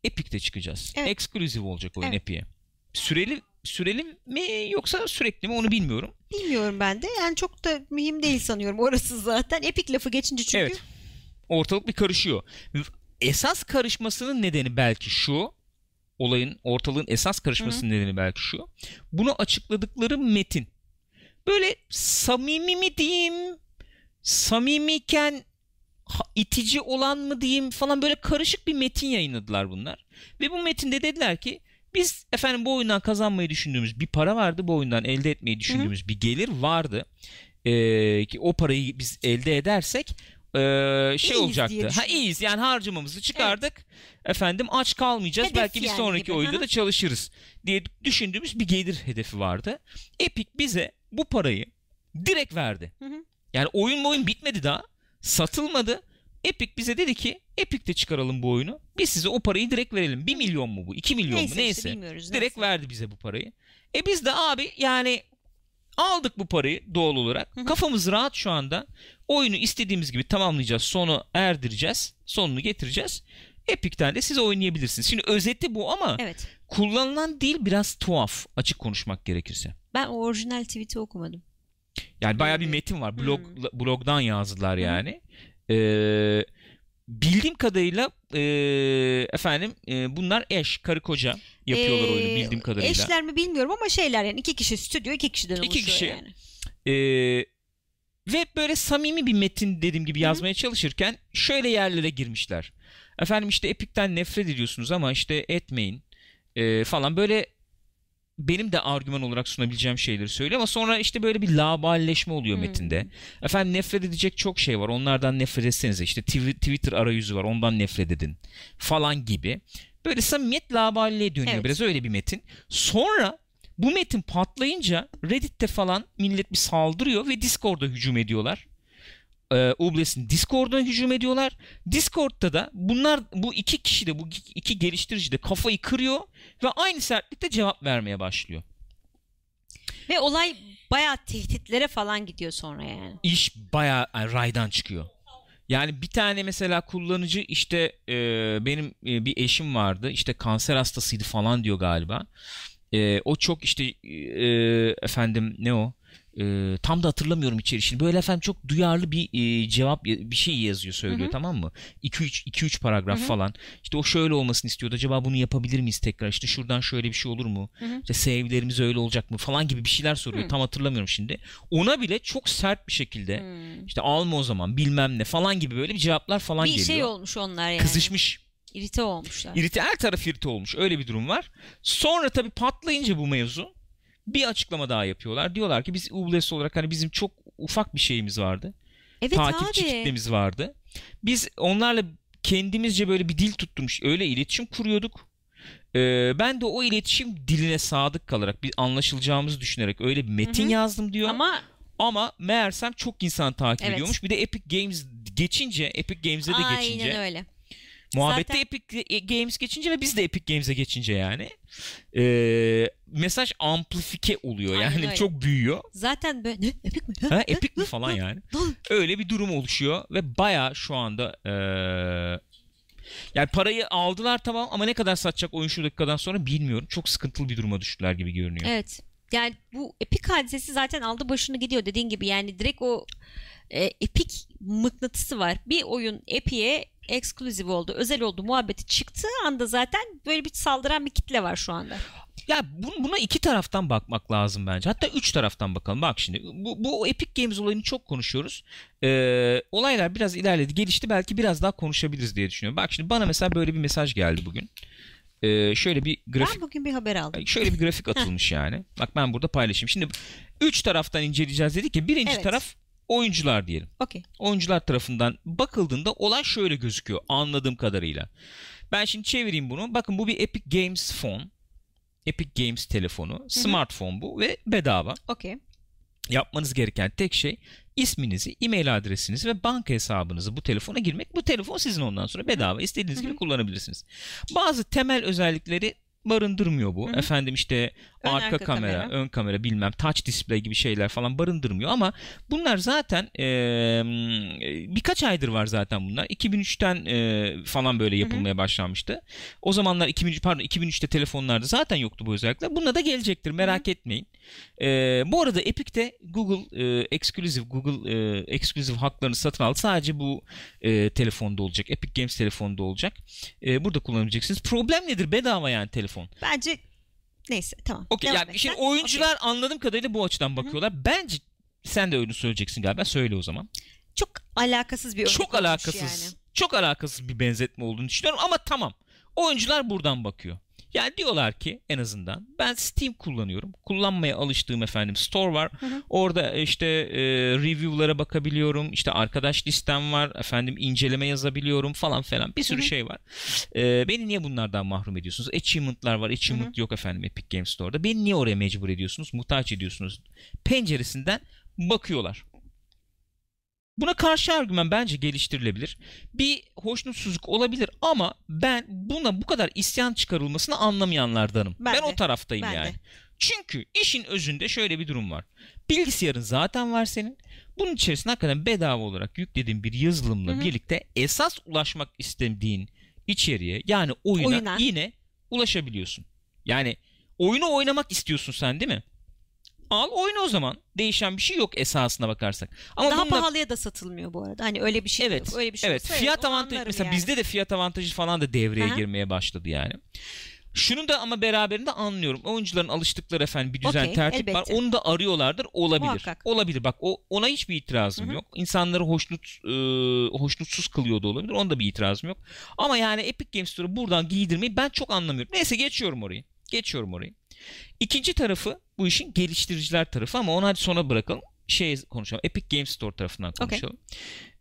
Epic'te çıkacağız. Evet. Exclusive olacak oyun Evet. Epic'e. Süreli süreli mi yoksa sürekli mi onu bilmiyorum. Bilmiyorum ben de. Yani çok da mühim değil sanıyorum orası zaten. Epic lafı geçince çünkü. Evet. Ortalık bir karışıyor. Esas karışmasının nedeni belki şu. Olayın ortalığın esas karışmasının nedeni belki şu. Bunu açıkladıkları metin. Böyle samimi mi diyeyim? Samimiyken ha- itici olan mı diyeyim falan böyle karışık bir metin yayınladılar bunlar. Ve bu metinde dediler ki Biz efendim bu oyundan kazanmayı düşündüğümüz bir para vardı. Bu oyundan elde etmeyi düşündüğümüz bir gelir vardı. Ee, ki o parayı biz elde edersek ee, şey İyiyiz olacaktı. Ha iyiyiz yani harcamamızı çıkardık. Efendim aç kalmayacağız. Hedef Belki bir yani sonraki gibi. oyunda da çalışırız diye düşündüğümüz bir gelir hedefi vardı. Epic bize bu parayı direkt verdi. Hı hı. Yani oyun oyun bitmedi daha. Satılmadı. Epic bize dedi ki Epic'te çıkaralım bu oyunu. Biz size o parayı direkt verelim. 1 milyon mu bu? 2 milyon Neyse mu? işte Neyse. bilmiyoruz, direkt neyse. verdi bize bu parayı. E biz de abi yani aldık bu parayı doğal olarak. Kafamız rahat şu anda. Oyunu istediğimiz gibi tamamlayacağız. Sonu erdireceğiz. Sonunu getireceğiz. Epic'ten de siz oynayabilirsiniz. Şimdi özeti bu ama Evet. kullanılan dil biraz tuhaf. Açık konuşmak gerekirse. Ben orijinal tweet'i okumadım. Yani bayağı bir metin var. Blog Hmm. blogdan yazdılar yani. Ee, bildiğim kadarıyla e, efendim e, bunlar eş, karı koca yapıyorlar Ee, oyunu bildiğim kadarıyla. Eşler mi bilmiyorum ama şeyler yani iki kişi stüdyo iki kişiden İki oluşuyor kişi. yani. Ee, ve böyle samimi bir metin dediğim gibi yazmaya çalışırken şöyle yerlere girmişler. Efendim işte Epic'ten nefret ediyorsunuz ama işte etmeyin ee, falan böyle benim de argüman olarak sunabileceğim şeyleri söylüyor ama sonra işte böyle bir laballeşme oluyor Hmm. metinde. Efendim nefret edecek çok şey var. Onlardan nefret etsenize. İşte Twi- Twitter arayüzü var. Ondan nefret edin. Falan gibi. Böyle samimiyet laballiğe dönüyor. Evet. Biraz öyle bir metin. Sonra bu metin patlayınca Reddit'te falan millet bir saldırıyor ve Discord'a hücum ediyorlar. Ee, Obles'in Discord'una hücum ediyorlar. Discord'da da bunlar bu iki kişi de bu iki geliştirici de kafayı kırıyor ve aynı sertlikte cevap vermeye başlıyor. Ve olay bayağı tehditlere falan gidiyor sonra yani. iş bayağı yani raydan çıkıyor. Yani bir tane mesela kullanıcı işte e, benim e, bir eşim vardı işte kanser hastasıydı falan diyor galiba. E, o çok işte e, efendim ne o E, tam da hatırlamıyorum içerişini. Böyle efendim çok duyarlı bir e, cevap bir şey yazıyor söylüyor Hı hı. tamam mı? 2 3 2 3 paragraf Hı hı. falan. İşte o şöyle olmasını istiyordu. Acaba bunu yapabilir miyiz tekrar? İşte şuradan şöyle bir şey olur mu? İşte sevgilerimiz öyle olacak mı falan gibi bir şeyler soruyor. Hı. Tam hatırlamıyorum şimdi. Ona bile çok sert bir şekilde Hmm. işte alma o zaman bilmem ne falan gibi böyle bir cevaplar falan Bir geliyor. şey olmuş onlar yani. Kızışmış. İrite olmuşlar. İrite her taraf irite olmuş. Öyle bir durum var. Sonra tabii patlayınca bu mevzu bir açıklama daha yapıyorlar. Diyorlar ki biz Ubles olarak hani bizim çok ufak bir şeyimiz vardı. evet Takipçi abi. kitlemiz vardı. Biz onlarla kendimizce böyle bir dil tutturmuş öyle iletişim kuruyorduk. Ee, ben de o iletişim diline sadık kalarak bir anlaşılacağımızı düşünerek öyle bir metin Hı hı. yazdım diyor. Ama Ama meğersem çok insan takip Evet. ediyormuş. Bir de Epic Games geçince, Epic Games'e de aynen geçince. öyle. Muhabbette Zaten- Epic Games geçince ve biz de Epic Games'e geçince yani. Ee, mesaj amplifike oluyor Aynen yani öyle. çok büyüyor. Zaten böyle ne epik mi? Ha, Epic mi falan yani. Öyle bir durum oluşuyor ve baya şu anda ee, yani parayı aldılar tamam ama ne kadar satacak oyun şu dakikadan sonra bilmiyorum. Çok sıkıntılı bir duruma düştüler gibi görünüyor. Evet. Yani bu epik hadisesi zaten aldı başını gidiyor dediğin gibi. Yani direkt o e, epik mıknatısı var. Bir oyun epiye eksklusif oldu, özel oldu muhabbeti çıktığı anda zaten böyle bir saldıran bir kitle var şu anda. Ya bu- buna iki taraftan bakmak lazım bence. Hatta üç taraftan bakalım. Bak şimdi bu, bu Epic Games olayını çok konuşuyoruz. Ee, olaylar biraz ilerledi, gelişti. Belki biraz daha konuşabiliriz diye düşünüyorum. Bak şimdi bana mesela böyle bir mesaj geldi bugün. Ee, şöyle bir grafik Ben bugün bir haber aldım. şöyle bir grafik (laughs) atılmış yani. Bak ben burada paylaşayım. Şimdi üç taraftan inceleyeceğiz dedik ki birinci Evet. taraf oyuncular diyelim. Okey. Oyuncular tarafından bakıldığında olay şöyle gözüküyor anladığım kadarıyla. Ben şimdi çevireyim bunu. Bakın bu bir Epic Games phone. Epic Games telefonu. Smartphone bu ve bedava. Okey. Yapmanız gereken tek şey isminizi, e-mail adresinizi ve banka hesabınızı bu telefona girmek. Bu telefon sizin ondan sonra bedava istediğiniz gibi kullanabilirsiniz. Bazı temel özellikleri barındırmıyor bu. Hı hı. Efendim işte Ön, arka, arka kamera, kamera. ön kamera bilmem touch display gibi şeyler falan barındırmıyor ama bunlar zaten eee, birkaç aydır var zaten bunlar. 2003'ten eee, falan böyle yapılmaya başlanmıştı. O zamanlar 2003 pardon 2003'te telefonlarda zaten yoktu bu özellikler. Buna da gelecektir merak etmeyin. Eee, bu arada Epic'te Google eee exclusive Google eee, exclusive haklarını satın aldı. Sadece bu eee, telefonda olacak. Epic Games telefonda olacak. Eee, burada kullanabileceksiniz. Problem nedir? Bedava yani telefon. Bence neyse tamam. Okey yani şimdi oyuncular anladığım kadarıyla bu açıdan bakıyorlar. Bence sen de öyle söyleyeceksin galiba. Söyle o zaman. Çok alakasız bir Çok alakasız. yani. Çok alakasız bir benzetme olduğunu düşünüyorum ama tamam. Oyuncular buradan bakıyor. Yani diyorlar ki en azından ben Steam kullanıyorum. Kullanmaya alıştığım efendim store var. Hı hı. Orada işte e, review'lara bakabiliyorum. İşte arkadaş listem var. Efendim inceleme yazabiliyorum falan falan. Bir sürü Hı hı. şey var. E, beni niye bunlardan mahrum ediyorsunuz? Achievement'lar var. Achievement yok efendim Epic Games Store'da. Beni niye oraya mecbur ediyorsunuz? Muhtaç ediyorsunuz. Penceresinden bakıyorlar. Buna karşı argüman bence geliştirilebilir. Bir hoşnutsuzluk olabilir ama ben buna bu kadar isyan çıkarılmasını anlamayanlardanım. Ben, Ben o de. taraftayım Ben yani. de. Çünkü işin özünde şöyle bir durum var. Bilgisayarın zaten var senin. Bunun içerisine hakikaten bedava olarak yüklediğin bir yazılımla Hı hı. birlikte esas ulaşmak istediğin içeriğe yani oyuna, Oyuna. yine ulaşabiliyorsun. Yani oyunu oynamak istiyorsun sen değil mi? Al oyna o zaman. Değişen bir şey yok esasına bakarsak. Ama Daha bunda- pahalıya da satılmıyor bu arada. Hani öyle bir şey Evet. yok. Öyle bir şey evet. Fiyat avantajı mesela yani. bizde de fiyat avantajı falan da devreye Aha. girmeye başladı yani. Şunu da ama beraberinde anlıyorum. Oyuncuların alıştıkları efendim bir düzen Okey, tertip var. elbette. Onu da arıyorlardır. Olabilir. Muhakkak. Olabilir. Bak o ona hiçbir itirazım Hı hı. yok. İnsanları hoşnut e, hoşnutsuz kılıyor da olabilir. Onda bir itirazım yok. Ama yani Epic Games Store'u buradan giydirmeyi ben çok anlamıyorum. Neyse geçiyorum orayı. Geçiyorum orayı. İkinci tarafı bu işin geliştiriciler tarafı ama onu hadi sona bırakalım. Şey konuşalım. Epic Games Store tarafından konuşalım.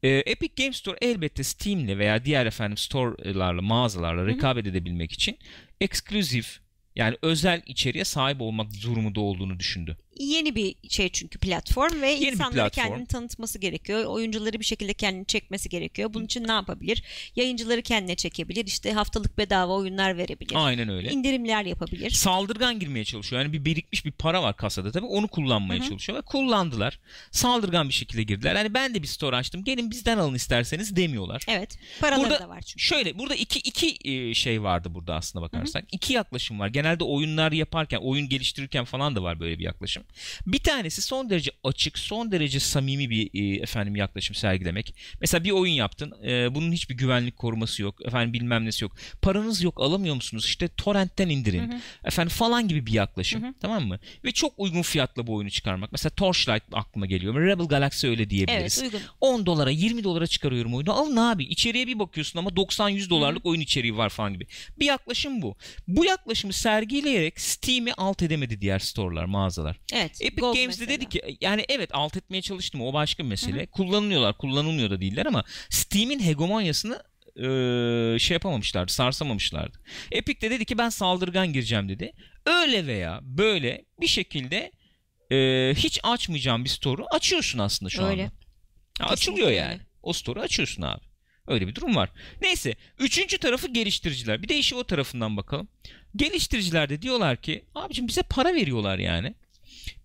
Ee, Epic Games Store elbette Steam'le veya diğer efendim store'larla, mağazalarla rekabet edebilmek için ekskluzif yani özel içeriğe sahip olmak durumunda olduğunu düşündü. Yeni bir şey çünkü platform ve bir insanlara platform. kendini tanıtması gerekiyor. Oyuncuları bir şekilde kendini çekmesi gerekiyor. Bunun için ne yapabilir? Yayıncıları kendine çekebilir. İşte haftalık bedava oyunlar verebilir. Aynen öyle. İndirimler yapabilir. Saldırgan girmeye çalışıyor. Yani bir birikmiş bir para var kasada tabii onu kullanmaya çalışıyor ve kullandılar. Saldırgan bir şekilde girdiler. Hani ben de bir store açtım. Gelin bizden alın isterseniz demiyorlar. Evet. Paraları Burada da var çünkü. Şöyle burada iki iki e, şey vardı burada aslında bakarsak. İki yaklaşım var. Genelde oyunlar yaparken, oyun geliştirirken falan da var böyle bir yaklaşım. Bir tanesi son derece açık, son derece samimi bir e, efendim yaklaşım sergilemek. Mesela bir oyun yaptın. e, bunun hiçbir güvenlik koruması yok. Efendim bilmem nesi yok. Paranız yok, alamıyor musunuz? İşte torrentten indirin. Efendim falan gibi bir yaklaşım. Tamam mı? Ve çok uygun fiyatla bu oyunu çıkarmak. Mesela Torchlight aklıma geliyor. Rebel Galaxy öyle diyebiliriz. Evet uygun. 10 dolara 20 dolara çıkarıyorum oyunu. Alın abi içeriye bir bakıyorsun ama 90-100 dolarlık oyun içeriği var falan gibi. Bir yaklaşım bu. Bu yaklaşımı sergileyerek Steam'i alt edemedi diğer store'lar, mağazalar. Evet. Epic Gold Games'de mesela. dedi ki yani evet alt etmeye çalıştım o başka bir mesele. Kullanılıyorlar, kullanılmıyor da değiller ama Steam'in hegemonyasını eee, şey yapamamışlardı, sarsamamışlardı. Epic de dedi ki ben saldırgan gireceğim dedi. Öyle veya böyle bir şekilde eee, hiç açmayacağım bir store'u açıyorsun aslında şu Öyle. anda. Ya açılıyor yani. öyle. O store'u açıyorsun abi. Öyle bir durum var. Neyse. Üçüncü tarafı geliştiriciler. Bir de işi o tarafından bakalım. Geliştiriciler de diyorlar ki abicim bize para veriyorlar yani.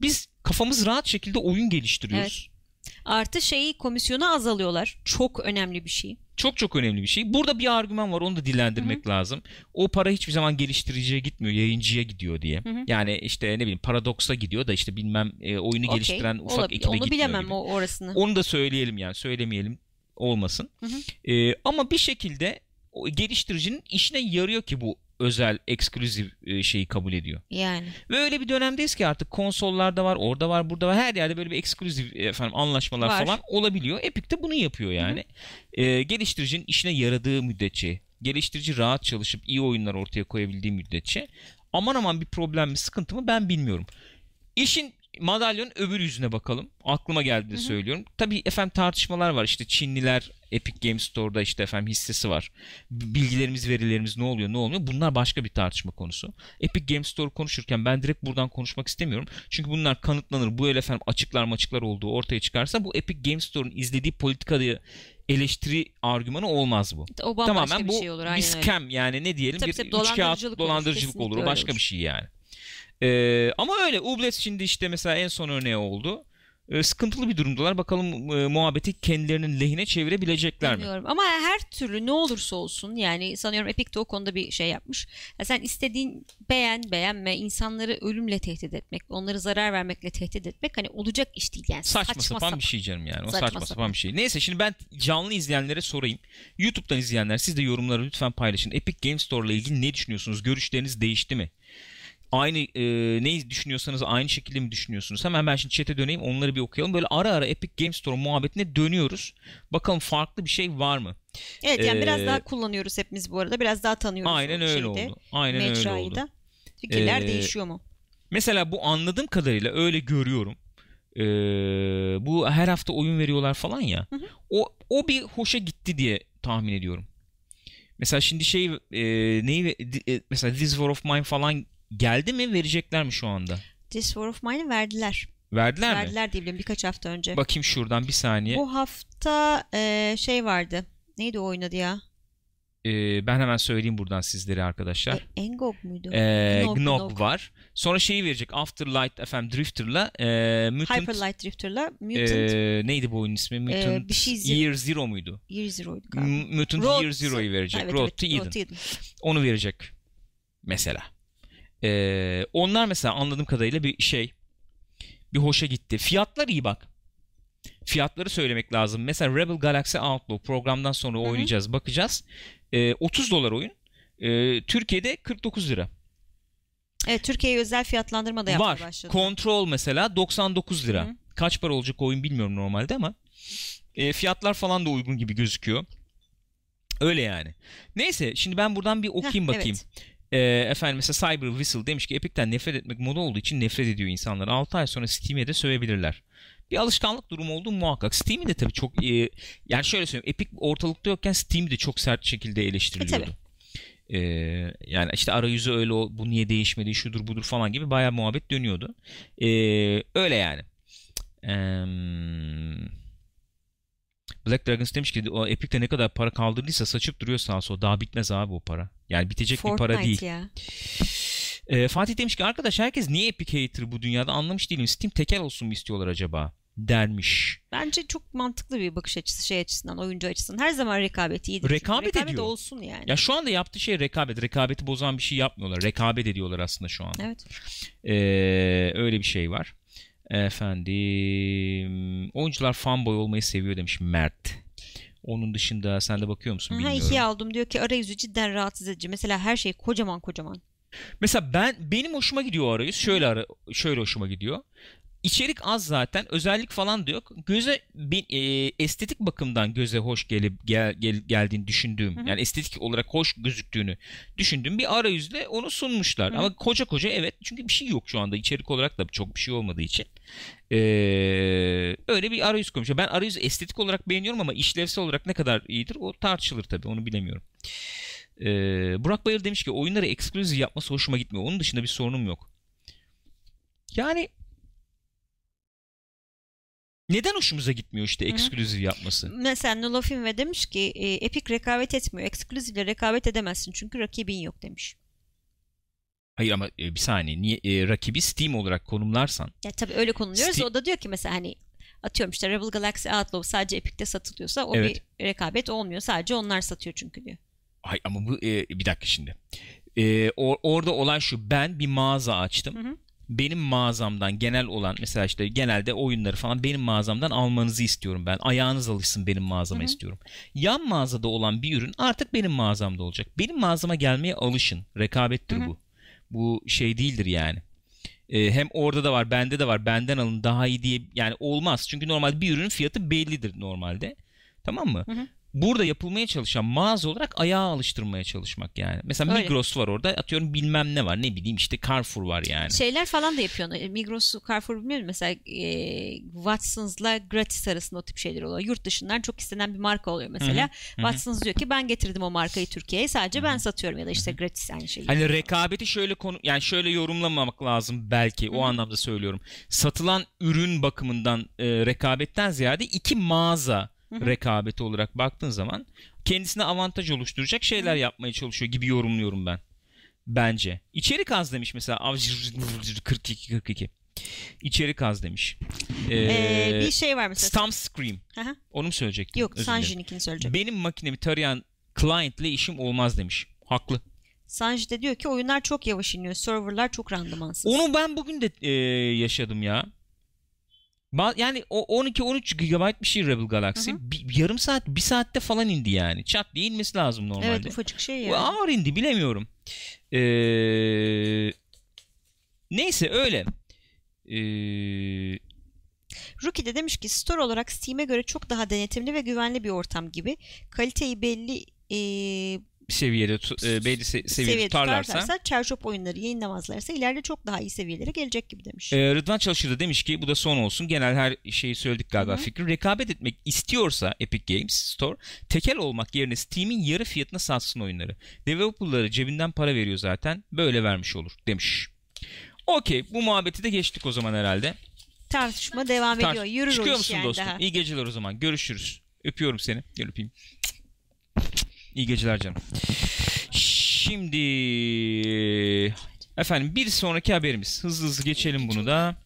Biz kafamız rahat şekilde oyun geliştiriyoruz. Artı şeyi komisyonu azalıyorlar. Çok önemli bir şey. Çok çok önemli bir şey. Burada bir argüman var onu da dillendirmek lazım. O para hiçbir zaman geliştiriciye gitmiyor, yayıncıya gidiyor diye. hı. Yani işte ne bileyim Paradox'a gidiyor da işte bilmem e, oyunu Okey, geliştiren ufak olabilir. ekibe Onu gitmiyor bilemem gibi. o orasını. Onu da söyleyelim yani söylemeyelim olmasın. Hı Ee, ama bir şekilde o geliştiricinin işine yarıyor ki bu özel ekskluzif e, şeyi kabul ediyor. Yani. Ve öyle bir dönemdeyiz ki artık konsollarda var, orada var, burada var. Her yerde böyle bir ekskluzif e, efendim anlaşmalar Var. falan olabiliyor. Epic de bunu yapıyor yani. Ee, geliştiricinin işine yaradığı müddetçe, geliştirici rahat çalışıp iyi oyunlar ortaya koyabildiği müddetçe aman aman bir problem mi, sıkıntı mı ben bilmiyorum. İşin madalyonun öbür yüzüne bakalım. Aklıma geldi de söylüyorum. Tabii efendim tartışmalar var. İşte Çinliler Epic Games Store'da işte efendim hissesi var. Bilgilerimiz, verilerimiz ne oluyor, ne olmuyor? Bunlar başka bir tartışma konusu. Epic Games Store konuşurken ben direkt buradan konuşmak istemiyorum. Çünkü bunlar kanıtlanır. Bu el efendim açıklar maçıklar olduğu ortaya çıkarsa bu Epic Games Store'un izlediği politikayı eleştiri argümanı olmaz bu. O Tamamen bir bu şey olur. bir Aynen öyle. scam yani ne diyelim Tabii bir tabii, üç kağıt dolandırıcılık olur. dolandırıcılık olur. Kesinlikle O başka bir olur. şey yani. Ee, ama öyle Ublets şimdi işte mesela en son örneği oldu. Ee, sıkıntılı bir durumdalar. Bakalım e, muhabbeti kendilerinin lehine çevirebilecekler mi? Bilmiyorum. Ama her türlü ne olursa olsun yani sanıyorum Epic de o konuda bir şey yapmış. Ya sen istediğin beğen beğenme insanları ölümle tehdit etmek, onları zarar vermekle tehdit etmek hani olacak iş değil yani. Saçma, sapan bir şey canım yani. O saçma, Saçma sapan sapan. bir şey. Neyse şimdi ben canlı izleyenlere sorayım. YouTube'dan izleyenler siz de yorumları lütfen paylaşın. Epic Games Store ile ilgili ne düşünüyorsunuz? Görüşleriniz değişti mi? Aynı e, ne düşünüyorsanız aynı şekilde mi düşünüyorsunuz? Hemen ben şimdi chat'e döneyim onları bir okuyalım. Böyle ara ara Epic Games Store muhabbetine dönüyoruz. Bakalım farklı bir şey var mı? Evet yani Ee, biraz daha kullanıyoruz hepimiz bu arada. Biraz daha tanıyoruz. Aynen öyle şeyi de, oldu. Aynen öyle mecrayı oldu. da. Fikirler Ee, değişiyor mu? Mesela bu anladığım kadarıyla öyle görüyorum. Ee, bu her hafta oyun veriyorlar falan ya. Hı hı. O o bir hoşa gitti diye tahmin ediyorum. Mesela şimdi şey e, neyi e, mesela This War of Mine falan geldi mi verecekler mi şu anda? This War of Mine'ı verdiler. Verdiler, mi? verdiler diye biliyorum birkaç hafta önce. Bakayım şuradan bir saniye. Bu hafta e, şey vardı. Neydi o oyun adı ya? Ee, ben hemen söyleyeyim buradan sizlere arkadaşlar. E, Engog muydu? Ee, Gnog, Gnog, Gnog. var. Sonra şeyi verecek. Afterlight efendim Drifter'la e, Mutant Hyperlight Drifter'la Mutant e, neydi bu oyunun ismi? Mutant bir şey zero. Year Zero muydu? Year Zero'ydu galiba. M- Mutant Road Year Zero'yu verecek. Evet, Road evet, to Eden. Road to Eden. Onu verecek. Mesela. Ee, onlar mesela anladığım kadarıyla bir şey bir hoşa gitti. Fiyatlar iyi bak. Fiyatları söylemek lazım. Mesela Rebel Galaxy Outlaw programdan sonra hı. oynayacağız, bakacağız. Ee, 30 dolar oyun. Ee, Türkiye'de 49 lira. Evet Türkiye'ye özel fiyatlandırma da yapmaya Var. başladı. Control mesela 99 lira. Hı. Kaç para olacak oyun bilmiyorum normalde ama e, fiyatlar falan da uygun gibi gözüküyor. Öyle yani. Neyse şimdi ben buradan bir okuyayım Heh, bakayım. evet. E, efendim mesela Cyber Whistle demiş ki Epic'ten nefret etmek moda olduğu için nefret ediyor insanlar. 6 ay sonra Steam'e de sövebilirler. Bir alışkanlık durumu oldu muhakkak. Steam'i de tabii çok e, yani şöyle söyleyeyim Epic ortalıkta yokken Steam de çok sert şekilde eleştiriliyordu. E, Ee, yani işte arayüzü öyle bu niye değişmedi şudur budur falan gibi bayağı muhabbet dönüyordu. Ee, öyle yani. Em, Black Dragons demiş ki o Epic'te ne kadar para kaldırdıysa saçıp duruyor sağa sola. Daha bitmez abi o para. Yani bitecek bir para değil. Fortnite ya. Ee, Fatih demiş ki arkadaş herkes niye Epic hater bu dünyada anlamış değilim. Steam tekel olsun mu istiyorlar acaba? Dermiş. Bence çok mantıklı bir bakış açısı şey açısından, oyuncu açısından. Her zaman rekabet iyidir. çünkü. Rekabet ediyor. olsun yani. Ya şu anda yaptığı şey rekabet. Rekabeti bozan bir şey yapmıyorlar. Rekabet ediyorlar aslında şu anda. Evet. Ee, öyle bir şey var. Efendim oyuncular fanboy olmayı seviyor demiş Mert. Onun dışında sen de bakıyor musun Ha, bilmiyorum. ikiye aldım diyor ki arayüzü cidden rahatsız edici. Mesela her şey kocaman kocaman. Mesela ben benim hoşuma gidiyor o arayüz. Şöyle ara, şöyle hoşuma gidiyor. İçerik az zaten. Özellik falan da yok. Göze e, estetik bakımdan göze hoş gelip gel, gel- geldiğini düşündüğüm Hı hı. yani estetik olarak hoş gözüktüğünü düşündüğüm bir arayüzle onu sunmuşlar. Hı. Ama koca koca evet çünkü bir şey yok şu anda içerik olarak da çok bir şey olmadığı için. Ee, öyle bir arayüz koymuşlar. Ben arayüzü estetik olarak beğeniyorum ama işlevsel olarak ne kadar iyidir o tartışılır tabii onu bilemiyorum. Ee, Burak Bayır demiş ki oyunları eksklusif yapması hoşuma gitmiyor. Onun dışında bir sorunum yok. Yani neden hoşumuza gitmiyor işte eksklusif yapması? Mesela Nolofin ve demiş ki e, Epic rekabet etmiyor. Exclusive'le rekabet edemezsin çünkü rakibin yok demiş. Hayır ama e, bir saniye. Niye e, rakibi Steam olarak konumlarsan Ya tabii öyle konuluyoruz. Steam- O da diyor ki mesela hani atıyorum işte Rebel Galaxy Outlaw sadece Epic'te satılıyorsa o Evet. bir rekabet olmuyor. Sadece onlar satıyor çünkü diyor. Hayır ama bu e, bir dakika şimdi. E, or- orada olan şu ben bir mağaza açtım. Hı hı. Benim mağazamdan genel olan mesela işte genelde oyunları falan benim mağazamdan almanızı istiyorum ben. Ayağınız alışsın benim mağazama Hı hı. istiyorum. Yan mağazada olan bir ürün artık benim mağazamda olacak. Benim mağazama gelmeye alışın. Rekabettir Hı hı. bu. Bu şey değildir yani. E, hem orada da var, bende de var. Benden alın daha iyi diye yani olmaz. Çünkü normal bir ürünün fiyatı bellidir normalde. Tamam mı? Hı hı. Burada yapılmaya çalışan mağaza olarak ayağa alıştırmaya çalışmak yani. Mesela Öyle. Migros var orada atıyorum bilmem ne var ne bileyim işte Carrefour var yani. Şeyler falan da yapıyor. Migros, Carrefour bilmiyorum. Mesela e, Watsons'la Gratis arasında o tip şeyler oluyor. Yurt dışından çok istenen bir marka oluyor mesela. Watsons diyor ki ben getirdim o markayı Türkiye'ye. Sadece ben satıyorum ya da işte Gratis aynı şeyi. Hani rekabeti şöyle konu yani şöyle yorumlamamak lazım belki o Hı. anlamda söylüyorum. Satılan ürün bakımından e, rekabetten ziyade iki mağaza. Rekabeti olarak baktığın zaman kendisine avantaj oluşturacak şeyler yapmaya çalışıyor gibi yorumluyorum ben. Bence. İçerik az demiş mesela. Avcı 42 42. İçerik az demiş. Ee, Ee, bir şey var mesela. Stump Scream. Hı. Onu mu söyleyecektim? Yok. Sanji'ninkini söyleyecek. Benim makinemi tarayan client ile işim olmaz demiş. Haklı. Sanji de diyor ki oyunlar çok yavaş iniyor. Serverlar çok randımansız. Onu ben bugün de e, yaşadım ya. Yani o 12-13 GB bir şey Rebel Galaxy. Hı Bir, yarım saat, bir saatte falan indi yani. Çat diye inmesi lazım normalde. Evet ufacık şey Bu ya. Ağır indi bilemiyorum. Ee, Neyse öyle. Ee, Rookie de demiş ki store olarak Steam'e göre çok daha denetimli ve güvenli bir ortam gibi. Kaliteyi belli e, seviyede e, belli se- seviyede seviyede tutarlarsa. tutarlarsa, çarşop oyunları yayınlamazlarsa ileride çok daha iyi seviyelere gelecek gibi demiş. Ee, Rıdvan Çalışır da demiş ki bu da son olsun. Genel her şeyi söyledik galiba Hı hı. fikri. Rekabet etmek istiyorsa Epic Games Store tekel olmak yerine Steam'in yarı fiyatına satsın oyunları. Developer'ları cebinden para veriyor zaten. Böyle vermiş olur demiş. Okey bu muhabbeti de geçtik o zaman herhalde. Tartışma devam Tar- ediyor. Yürür Çıkıyor musun yani dostum? daha. İyi geceler o zaman. Görüşürüz. Öpüyorum seni. Gel öpeyim. İyi geceler canım. Şimdi efendim bir sonraki haberimiz. Hızlı hızlı geçelim bunu da.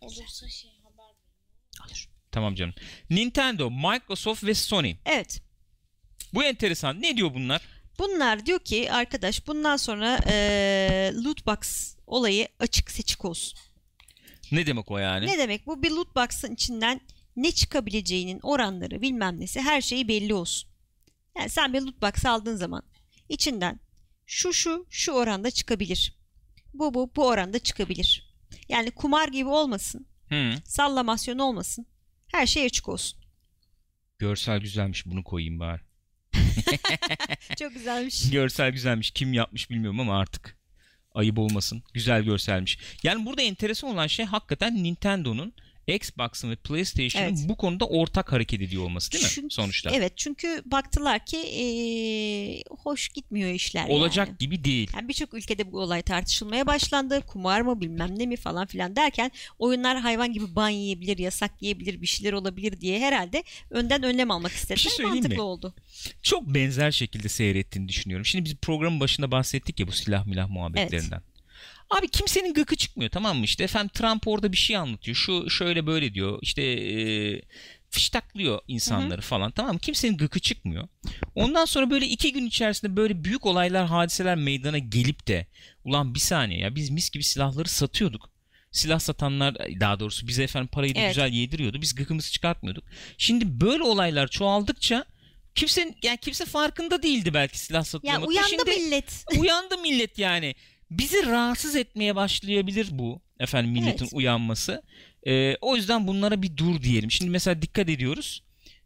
Olursa şey haber Tamam canım. Nintendo, Microsoft ve Sony. Evet. Bu enteresan. Ne diyor bunlar? Bunlar diyor ki arkadaş bundan sonra eee loot box olayı açık seçik olsun. Ne demek o yani? Ne demek bu? Bir loot box'ın içinden ne çıkabileceğinin oranları bilmem nesi her şeyi belli olsun. Yani sen bir loot box aldığın zaman içinden şu şu şu oranda çıkabilir. Bu bu bu oranda çıkabilir. Yani kumar gibi olmasın. Hı. Sallamasyon olmasın. Her şey açık olsun. Görsel güzelmiş. Bunu koyayım bari. (laughs) Çok güzelmiş. (laughs) Görsel güzelmiş. Kim yapmış bilmiyorum ama artık ayıp olmasın. Güzel görselmiş. Yani burada enteresan olan şey hakikaten Nintendo'nun Xbox'ın ve PlayStation'ın Evet. bu konuda ortak hareket ediyor olması değil mi? Çünkü- Sonuçta. Evet çünkü baktılar ki eee, hoş gitmiyor işler Olacak yani. gibi değil. Yani birçok ülkede bu olay tartışılmaya başlandı. Kumar mı bilmem ne mi falan filan derken oyunlar hayvan gibi ban yiyebilir, yasak yiyebilir, bir şeyler olabilir diye herhalde önden önlem almak istediler. şey Mantıklı mi? oldu. Çok benzer şekilde seyrettiğini düşünüyorum. Şimdi biz programın başında bahsettik ya bu silah milah muhabbetlerinden. Abi kimsenin gıkı çıkmıyor tamam mı işte efendim Trump orada bir şey anlatıyor şu şöyle böyle diyor işte e, fiştaklıyor insanları falan tamam mı kimsenin gıkı çıkmıyor. Ondan sonra böyle iki gün içerisinde böyle büyük olaylar hadiseler meydana gelip de ulan bir saniye ya biz mis gibi silahları satıyorduk. Silah satanlar daha doğrusu bize efendim parayı da Evet. güzel yediriyordu biz gıkımızı çıkartmıyorduk. Şimdi böyle olaylar çoğaldıkça kimsenin yani kimse farkında değildi belki silah Ya satılmakta. uyandı Şimdi millet. uyandı millet yani. Bizi rahatsız etmeye başlayabilir bu efendim milletin Evet. uyanması. Ee, o yüzden bunlara bir dur diyelim. Şimdi mesela dikkat ediyoruz.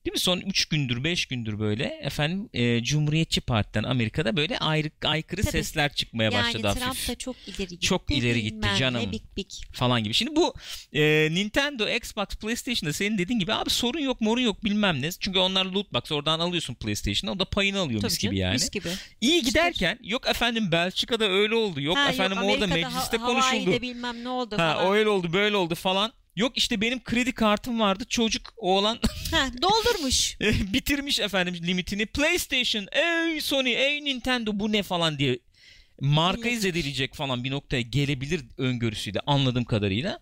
Değil mi? Son 3 gündür 5 gündür böyle efendim e, Cumhuriyetçi Parti'den Amerika'da böyle ayrı aykırı Tabii. sesler çıkmaya yani başladı Trump hafif da çok ileri gitti. Çok ileri gitti canım. Big big. falan gibi. Şimdi bu e, Nintendo, Xbox, PlayStation'da senin dediğin gibi abi sorun yok morun yok bilmem ne. Çünkü onlar loot box oradan alıyorsun PlayStation'a o da payını alıyor Tabii mis canım, gibi yani. Mis gibi. İyi giderken yok efendim Belçika'da öyle oldu. Yok Ha, efendim orada Amerika'da mecliste ha- konuşuldu. Hawaii'de bilmem ne oldu Ha falan. öyle oldu böyle oldu falan. Yok işte benim kredi kartım vardı. Çocuk oğlan (laughs) Ha, doldurmuş. bitirmiş efendim limitini. PlayStation, ey Sony, ey Nintendo bu ne falan diye markayı Millet. zedeleyecek falan bir noktaya gelebilir öngörüsüyle anladığım kadarıyla.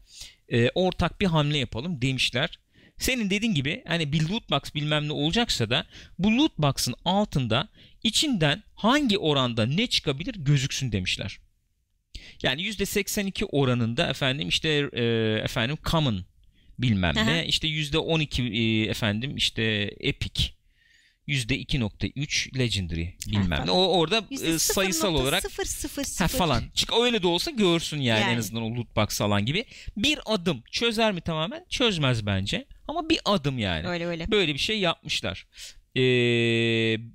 Ee, ortak bir hamle yapalım demişler. Senin dediğin gibi hani bir loot box bilmem ne olacaksa da bu loot box'ın altında içinden hangi oranda ne çıkabilir gözüksün demişler. Yani %82 oranında efendim işte e, efendim common bilmem Aha. ne işte %12 e, efendim işte epic %2.3 legendary bilmem ne. O orada e, sayısal olarak 0.000. Ha falan. Çık öyle de olsa görsün yani, en Yani. azından o loot box alan gibi. Bir adım çözer mi tamamen? Çözmez bence. Ama bir adım yani. Öyle öyle. Böyle bir şey yapmışlar. Ee,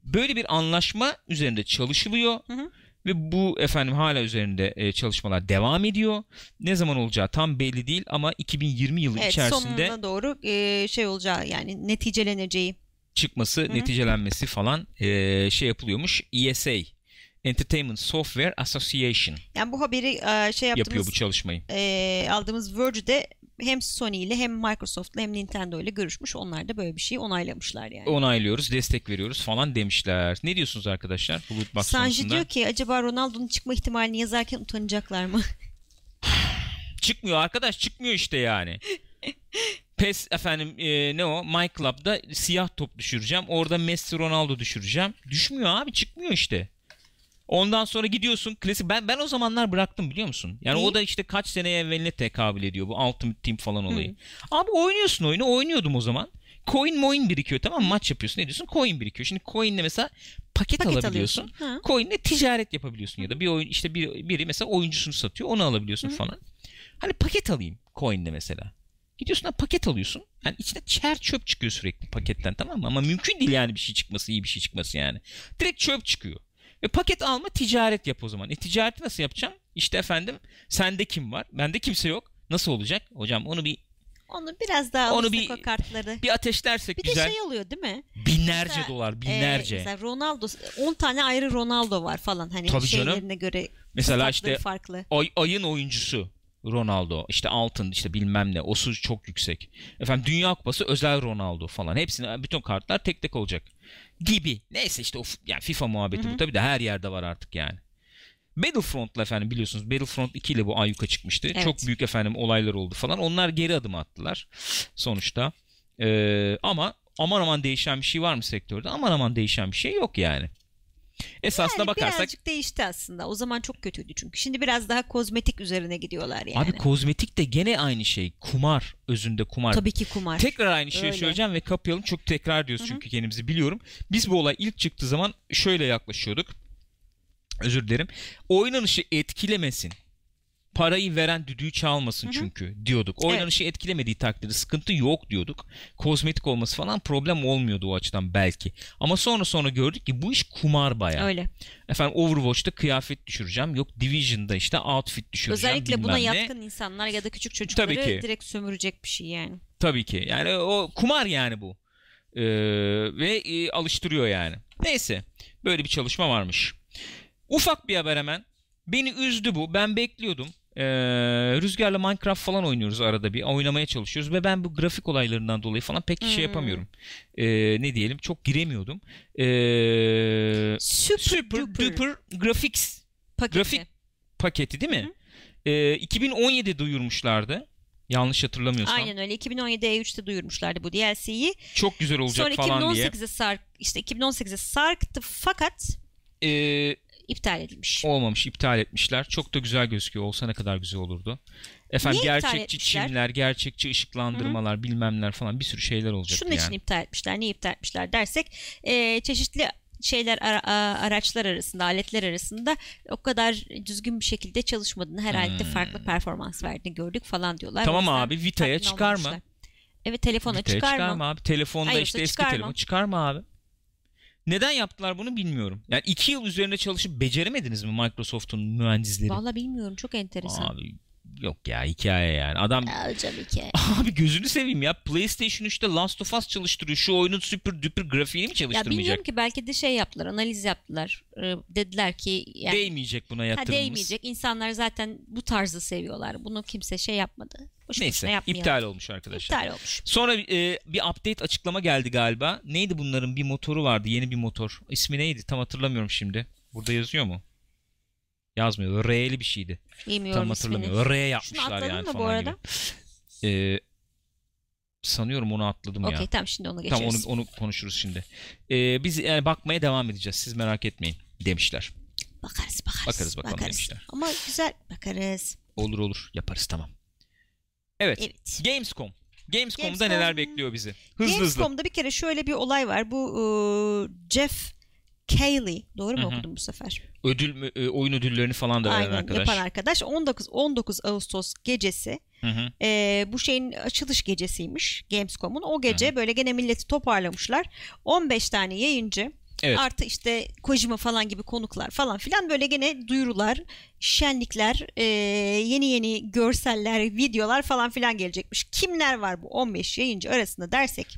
böyle bir anlaşma üzerinde çalışılıyor. Hı hı. Ve bu efendim hala üzerinde e, çalışmalar devam ediyor. Ne zaman olacağı tam belli değil ama 2020 yılı Evet içerisinde sonuna doğru e, şey olacağı yani neticeleneceği. çıkması, hı. neticelenmesi falan e, şey yapılıyormuş. ESA Entertainment Software Association Yani bu haberi e, şey yapıyor yaptığımız bu çalışmayı. e, aldığımız Verge'de hem Sony ile hem Microsoft'la hem Nintendo ile görüşmüş. Onlar da böyle bir şeyi onaylamışlar yani. onaylıyoruz, destek veriyoruz falan demişler. Ne diyorsunuz arkadaşlar bu loot box Sanji konusunda? diyor ki acaba Ronaldo'nun çıkma ihtimalini yazarken utanacaklar mı? (sighs) Çıkmıyor arkadaş çıkmıyor işte yani. (laughs) PES efendim e, ne o My Club'da siyah top düşüreceğim. Orada Messi Ronaldo düşüreceğim. Düşmüyor abi çıkmıyor işte. Ondan sonra gidiyorsun klasik ben ben o zamanlar bıraktım biliyor musun? Yani Neyi? o da işte kaç sene evveline tekabül ediyor bu Ultimate Team falan olayı. Abi oynuyorsun oyunu oynuyordum o zaman. Coin moin birikiyor tamam mı? Maç yapıyorsun ne diyorsun? Coin birikiyor. Şimdi coin'le mesela paket, Paket alabiliyorsun. alıyorsun. Ha. Coin'le ticaret yapabiliyorsun ya da bir oyun işte bir, biri mesela oyuncusunu satıyor onu alabiliyorsun falan. Hani paket alayım coin'de mesela. Gidiyorsun paket alıyorsun. Yani içinde çer çöp çıkıyor sürekli paketten tamam mı? Ama mümkün değil yani bir şey çıkması, iyi bir şey çıkması yani. Direkt çöp çıkıyor. Ve paket alma ticaret yap o zaman. E ticareti nasıl yapacağım? İşte efendim sende kim var? Bende kimse yok. Nasıl olacak? Hocam onu bir Onu biraz daha Onu bir- o kartları. bir ateşlersek Bir güzel. de şey oluyor değil mi? binlerce Mesela, dolar, binlerce. Ee, mesela Ronaldo 10 tane ayrı Ronaldo var falan hani Tabii canım. şeylerine göre Mesela işte farklı. ay, ayın oyuncusu Ronaldo işte altın işte bilmem ne o su çok yüksek. Efendim Dünya Kupası özel Ronaldo falan. Hepsini bütün kartlar tek tek olacak. Gibi. Neyse işte o yani FIFA muhabbeti Hı hı. bu tabii de her yerde var artık yani. Battlefront'la efendim biliyorsunuz Battlefront 2 ile bu ayyuka çıkmıştı. Evet. Çok büyük efendim olaylar oldu falan. Onlar geri adım attılar sonuçta. Ee, ama aman aman değişen bir şey var mı sektörde? Aman aman değişen bir şey yok yani. Esasına Yani bakarsak birazcık değişti aslında. O zaman çok kötüydü çünkü. Şimdi biraz daha kozmetik üzerine gidiyorlar yani. Abi kozmetik de gene aynı şey. Kumar. Özünde kumar. Tabii ki kumar. Tekrar aynı şeyi Öyle. söyleyeceğim ve kapayalım. Çok tekrar diyoruz çünkü kendimizi biliyorum. Biz bu olay ilk çıktığı zaman şöyle yaklaşıyorduk. Özür dilerim. Oynanışı etkilemesin. Parayı veren düdüğü çalmasın Hı hı. çünkü diyorduk. Oynanışı etkilemediği takdirde sıkıntı yok diyorduk. Kozmetik olması falan problem olmuyordu o açıdan belki. Ama sonra sonra gördük ki bu iş kumar bayağı. Öyle. Efendim Overwatch'ta kıyafet düşüreceğim. Yok Division'da işte outfit düşüreceğim. Özellikle buna ne. yatkın insanlar ya da küçük çocukları Tabii ki. direkt sömürecek bir şey yani. Tabii ki. Yani o kumar yani bu. Ee, ve e, alıştırıyor yani. Neyse. Böyle bir çalışma varmış. Ufak bir haber hemen. Beni üzdü bu. Ben bekliyordum. Ee, Rüzgar'la Minecraft falan oynuyoruz arada bir. Oynamaya çalışıyoruz ve ben bu grafik olaylarından dolayı falan pek şey Hmm. yapamıyorum. Ee, ne diyelim çok giremiyordum. Ee, Super, Super duper Duper Graphics paketi. grafik paketi değil mi? Ee, 2017 duyurmuşlardı. Yanlış hatırlamıyorsam. Aynen öyle. 2017 E3'te duyurmuşlardı bu DLC'yi. Çok güzel olacak Sonra falan diye. 2018'e sark işte 2018'e sarktı fakat Ee, iptal edilmiş. olmamış iptal etmişler. Çok da güzel gözüküyor. Olsa ne kadar güzel olurdu. Efendim Niye gerçekçi çimler, gerçekçi ışıklandırmalar, bilmemler falan bir sürü şeyler olacak Şunun yani. için iptal etmişler. Niye iptal etmişler dersek e, çeşitli şeyler ara- araçlar arasında, aletler arasında o kadar düzgün bir şekilde çalışmadığını, her alette farklı performans verdiğini gördük falan diyorlar. Hmm. Tamam abi, Vita'ya tatmin çıkar mı? olmamışlar. Evet telefona Vita'ya çıkar, çıkar mı? mı abi? Telefonda Hayır, işte eski çıkar mı? telefon çıkar mı abi? Neden yaptılar bunu bilmiyorum. Yani iki yıl üzerinde çalışıp beceremediniz mi Microsoft'un mühendisleri? Vallahi bilmiyorum çok enteresan. Abi yok ya hikaye yani. Adam Aa, hocam hikaye. (laughs) Abi gözünü seveyim ya. PlayStation 3'te Last of Us çalıştırıyor. Şu oyunun super duper grafiğini mi Ya çalıştırmayacak? bilmiyorum ki belki de şey yaptılar, analiz yaptılar. Ee, dediler ki yani Değmeyecek buna ha, yatırımımız. değmeyecek. İnsanlar zaten bu tarzı seviyorlar. Bunu kimse şey yapmadı. Boş boşuna Neyse iptal olmuş arkadaşlar. İptal olmuş. Sonra e, bir update açıklama geldi galiba. Neydi bunların bir motoru vardı yeni bir motor. İsmi neydi tam hatırlamıyorum şimdi. Burada yazıyor mu? Yazmıyor. R'li bir şeydi. Bilmiyorum tam ismini. hatırlamıyorum. R yapmışlar yani mı bu falan arada? gibi. E, sanıyorum onu atladım ya. Okey tamam şimdi onu Tamam onu, geçeriz. onu konuşuruz şimdi. E, biz yani bakmaya devam edeceğiz. Siz merak etmeyin demişler. Bakarız bakarız. Bakarız bakalım demişler. Ama güzel bakarız. Olur olur yaparız tamam. Evet. Evet. Gamescom. Gamescom'da Gamescom. neler bekliyor bizi? Hızlı hızlı. Gamescom'da bir kere şöyle bir olay var. Bu ıı, Jeff Cayley doğru mu Hı hı. okudum bu sefer? Ödül e, oyun ödüllerini falan da veren Aynen arkadaş. yapan arkadaş 19 19 Ağustos gecesi e, bu şeyin açılış gecesiymiş Gamescom'un. O gece böyle gene milleti toparlamışlar. 15 tane yayıncı Evet. artı işte Kojima falan gibi konuklar falan filan böyle gene duyurular, şenlikler, e, yeni yeni görseller, videolar falan filan gelecekmiş. Kimler var bu 15 yayıncı arasında dersek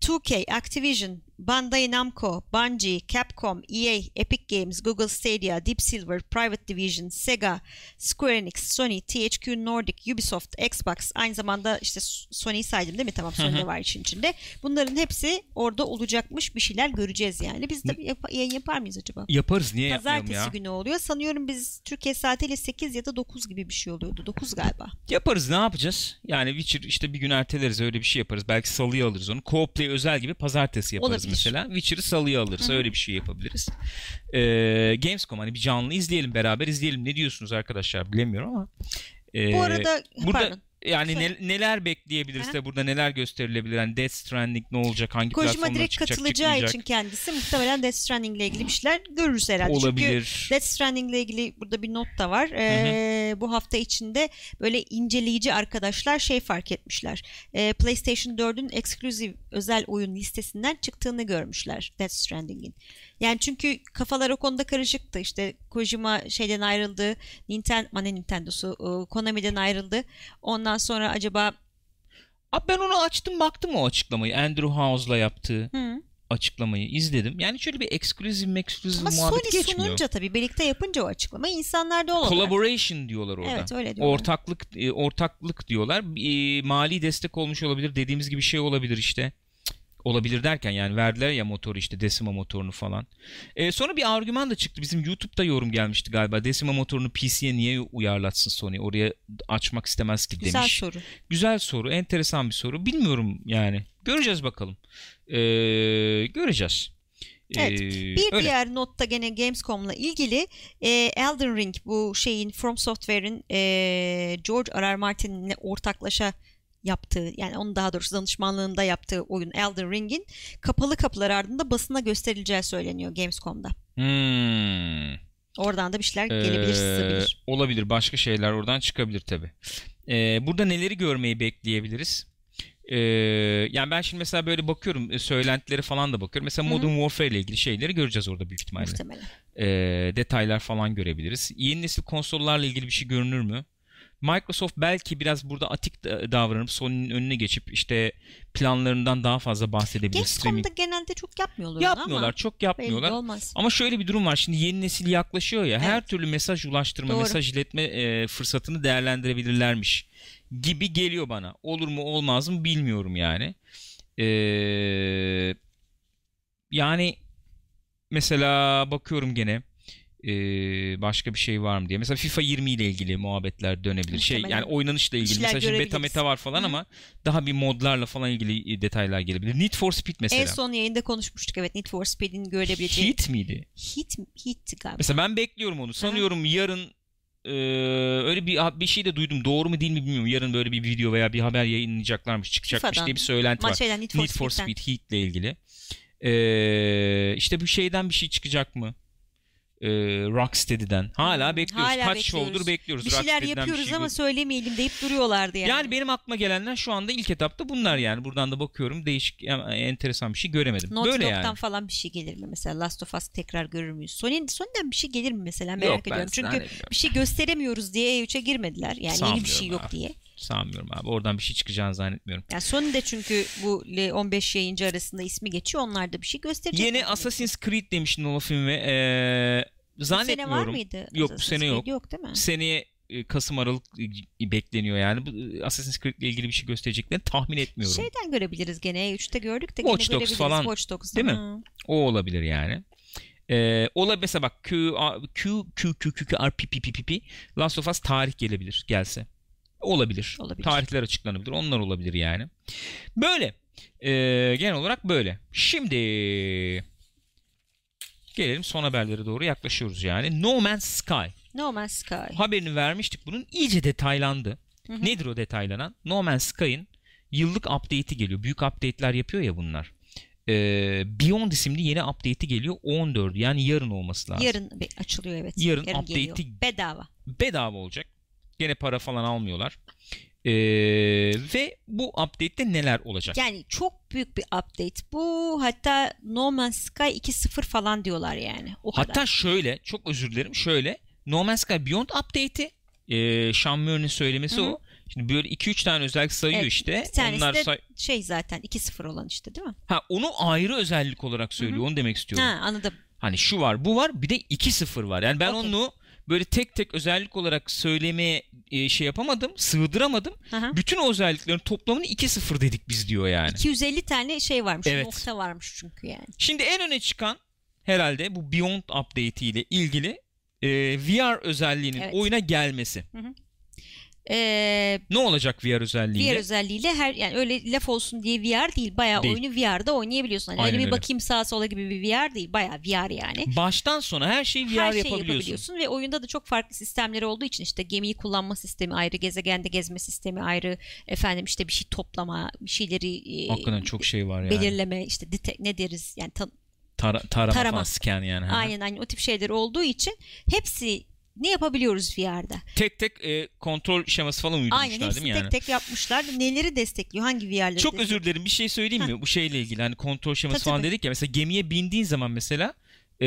2K, Activision, Bandai Namco, Bungie, Capcom, EA, Epic Games, Google Stadia, Deep Silver, Private Division, Sega, Square Enix, Sony, THQ Nordic, Ubisoft, Xbox, aynı zamanda işte Sony'yi saydım değil mi? Tamam Sony de var işin içinde. Bunların hepsi orada olacakmış bir şeyler göreceğiz yani. Biz de yap- yayın yapar mıyız acaba? Yaparız niye yapmayalım Pazartesi ya? günü oluyor. Sanıyorum biz Türkiye saatiyle 8 ya da 9 gibi bir şey oluyordu. 9 galiba. Yaparız ne yapacağız? Yani Witcher işte bir gün erteleriz öyle bir şey yaparız. Belki salıya alırız onu. Co-play özel gibi pazartesi yaparız Olabilir. Mesela. Witcher'ı salıya alırız. Öyle bir şey yapabiliriz. Ee, Gamescom hani bir canlı izleyelim beraber izleyelim. Ne diyorsunuz arkadaşlar bilemiyorum ama. Ee, Bu arada burada pardon. Yani Söyle. ne- neler bekleyebiliriz Aha. de burada neler gösterilebilir? Yani Death Stranding ne olacak? Hangi Kojima direkt çıkacak? katılacağı çıkmayacak? için kendisi muhtemelen Death Stranding ile ilgili bir şeyler görürüz herhalde. Çünkü olabilir. Death Stranding ile ilgili burada bir not da var. Ee, bu hafta içinde böyle inceleyici arkadaşlar şey fark etmişler. Ee, PlayStation 4'ün exclusive özel oyun listesinden çıktığını görmüşler Death Stranding'in. Yani çünkü kafalar o konuda karışıktı. İşte Kojima şeyden ayrıldı. Nintendo, ne Nintendo'su e, Konami'den ayrıldı. Ondan sonra acaba Abi ben onu açtım baktım o açıklamayı. Andrew House'la yaptığı hı, açıklamayı izledim. Yani şöyle bir exclusive ama muhabbet Sony geçmiyor. sununca tabii birlikte yapınca o açıklamayı insanlar da olarak. Collaboration diyorlar orada. Evet öyle diyorlar. Ortaklık e, ortaklık diyorlar. E, mali destek olmuş olabilir. Dediğimiz gibi şey olabilir işte. Olabilir derken yani verdiler ya motoru işte Decima motorunu falan. E, sonra bir argüman da çıktı. Bizim YouTube'da yorum gelmişti galiba. Decima motorunu PC'ye niye uyarlatsın Sony? Oraya açmak istemez ki Güzel demiş. soru. Güzel soru. Enteresan bir soru. Bilmiyorum yani. Göreceğiz bakalım. E, göreceğiz. Evet, E, Bir öyle. diğer notta gene Gamescom'la ilgili e, Elden Ring bu şeyin From Software'in e, George R. R. Martin'le ortaklaşa yaptığı yani onun daha doğrusu danışmanlığında yaptığı oyun Elden Ring'in kapalı kapılar ardında basına gösterileceği söyleniyor Gamescom'da. Hmm. Oradan da bir şeyler gelebilir, Ee, sızabilir. Olabilir. Başka şeyler oradan çıkabilir tabi. burada neleri görmeyi bekleyebiliriz? Ee, yani ben şimdi mesela böyle bakıyorum e, söylentileri falan da bakıyorum. Mesela. Modern Warfare ile ilgili şeyleri göreceğiz orada büyük ihtimalle. Muhtemelen. Ee, detaylar falan görebiliriz. Yeni nesil konsollarla ilgili bir şey görünür mü? Microsoft belki biraz burada atik da- davranıp Sony'nin önüne geçip işte planlarından daha fazla bahsedebilir. Gamescom'da genelde çok yapmıyorlar yapmıyorlar, ama çok yapmıyorlar. olmaz. Ama şöyle bir durum var. Şimdi yeni nesil yaklaşıyor ya. Her Evet. türlü mesaj ulaştırma, Doğru. mesaj iletme e, fırsatını değerlendirebilirlermiş gibi geliyor bana. Olur mu olmaz mı bilmiyorum yani. Ee, yani mesela bakıyorum gene ee, başka bir şey var mı diye. Mesela FIFA 20 ile ilgili muhabbetler dönebilir. Şey Muhtemelen. yani oynanışla ilgili. şeyler Mesela şimdi beta meta var falan Hı. ama daha bir modlarla falan ilgili detaylar gelebilir. Need for Speed mesela. En son yayında konuşmuştuk evet Need for Speed'in görebileceği. Heat miydi? Hit, hit galiba. Mesela ben bekliyorum onu. Sanıyorum yarın e, öyle bir bir şey de duydum. Doğru mu değil mi bilmiyorum. Yarın böyle bir video veya bir haber yayınlayacaklarmış, çıkacakmış FIFA'dan. diye bir söylenti var. şeyden, Need for, Need for. Speed Heat ile ilgili. E, işte bu şeyden bir şey çıkacak mı? E, Rocksteady'den. Hala bekliyoruz. hala Kaç bekliyoruz. show'dur bekliyoruz. Bir şeyler yapıyoruz şey ama gör- söylemeyelim deyip duruyorlardı yani. yani benim aklıma gelenler şu anda ilk etapta bunlar yani. Buradan da bakıyorum değişik enteresan bir şey göremedim. Naughty Böyle Dog'dan yani. falan bir şey gelir mi mesela Last of Us tekrar görür müyüz? Sony, Sony'den bir şey gelir mi mesela merak Yok, ediyorum. Çünkü bir şey gösteremiyoruz diye E3'e girmediler. Yani yeni bir şey yok abi. diye. Sanmıyorum abi. Oradan bir şey çıkacağını zannetmiyorum. Yani Sony de çünkü bu 15 yayıncı arasında ismi geçiyor. Onlar da bir şey gösterecek. Yeni Assassin's Creed demiş Nova filmi. Ee, Bu sene var zannetmiyorum. mıydı? Yok, bu sene yok. Yok değil mi? Seneye Kasım Aralık e, bekleniyor yani. Bu, e, Assassin's Creed ile ilgili bir şey göstereceklerini tahmin etmiyorum. Şeyden görebiliriz gene. E3'te gördük de Watch gene Dogs falan, Watch Dogs'dan. değil mi? Hı. O olabilir yani. Ee, ola mesela bak Q Q Q Q Q Q R P P P P P Last of Us tarih gelebilir gelse. Olabilir. Olabilir. Tarihler açıklanabilir. Onlar olabilir yani. Böyle. Ee, genel olarak böyle. Şimdi gelelim son haberlere doğru yaklaşıyoruz yani. No Man's Sky. No Man's Sky. Haberini vermiştik. Bunun iyice detaylandı. Hı hı. Nedir o detaylanan? No Man's Sky'ın yıllık update'i geliyor. Büyük update'ler yapıyor ya bunlar. Ee, Beyond isimli yeni update'i geliyor. 14 yani yarın olması lazım. Yarın açılıyor evet. Yarın geliyor. update'i- Bedava. Bedava olacak. Gene para falan almıyorlar. Ee, ve bu update'te neler olacak? Yani çok büyük bir update. Bu hatta No Man's Sky 2.0 falan diyorlar yani. O kadar. Hatta şöyle çok özür dilerim şöyle No Man's Sky Beyond update'i e, Sean Murray'nin söylemesi Hı hı. o. Şimdi böyle 2-3 tane özellik sayıyor Evet, işte. bir tanesi Onlar de say- şey zaten 2.0 olan işte değil mi? ha onu ayrı özellik olarak söylüyor. Onu demek istiyorum. Ha anladım. Hani şu var, bu var, bir de 2-0 var. Yani ben Okey. onu böyle tek tek özellik olarak söylemeye e, şey yapamadım, sığdıramadım. Aha. Bütün o özelliklerin toplamını 2-0 dedik biz diyor yani. 250 tane şey varmış. Evet. Nokta varmış çünkü yani. Şimdi en öne çıkan herhalde bu Beyond update ile ilgili e, VR özelliğinin Evet. oyuna gelmesi. Ee, Ne olacak VR özelliğiyle? VR özelliğiyle her yani öyle laf olsun diye VR değil. Bayağı Değil. oyunu VR'da oynayabiliyorsun. Hani Aynen öyle bir bakayım sağa sola gibi bir VR değil. Bayağı VR yani. Baştan sona her şeyi VR her şeyi yapabiliyorsun. yapabiliyorsun ve oyunda da çok farklı sistemleri olduğu için işte gemiyi kullanma sistemi ayrı, gezegende gezme sistemi ayrı, efendim işte bir şey toplama, bir şeyleri e, Hakikaten çok şey var yani. belirleme, işte dete- ne deriz yani ta- Tara- tarama, Tarama. falan scan yani. Ha. aynen aynen o tip şeyler olduğu için hepsi ne yapabiliyoruz VR'da? Tek tek e, kontrol şeması falan uydurmuşlar Aynen değil mi yani? tek tek yapmışlar. Neleri destekliyor? Hangi VR'leri Çok destekliyor? özür dilerim bir şey söyleyeyim mi? Bu şeyle ilgili hani kontrol şeması Tabii, falan tabii. dedik ya. Mesela gemiye bindiğin zaman mesela e,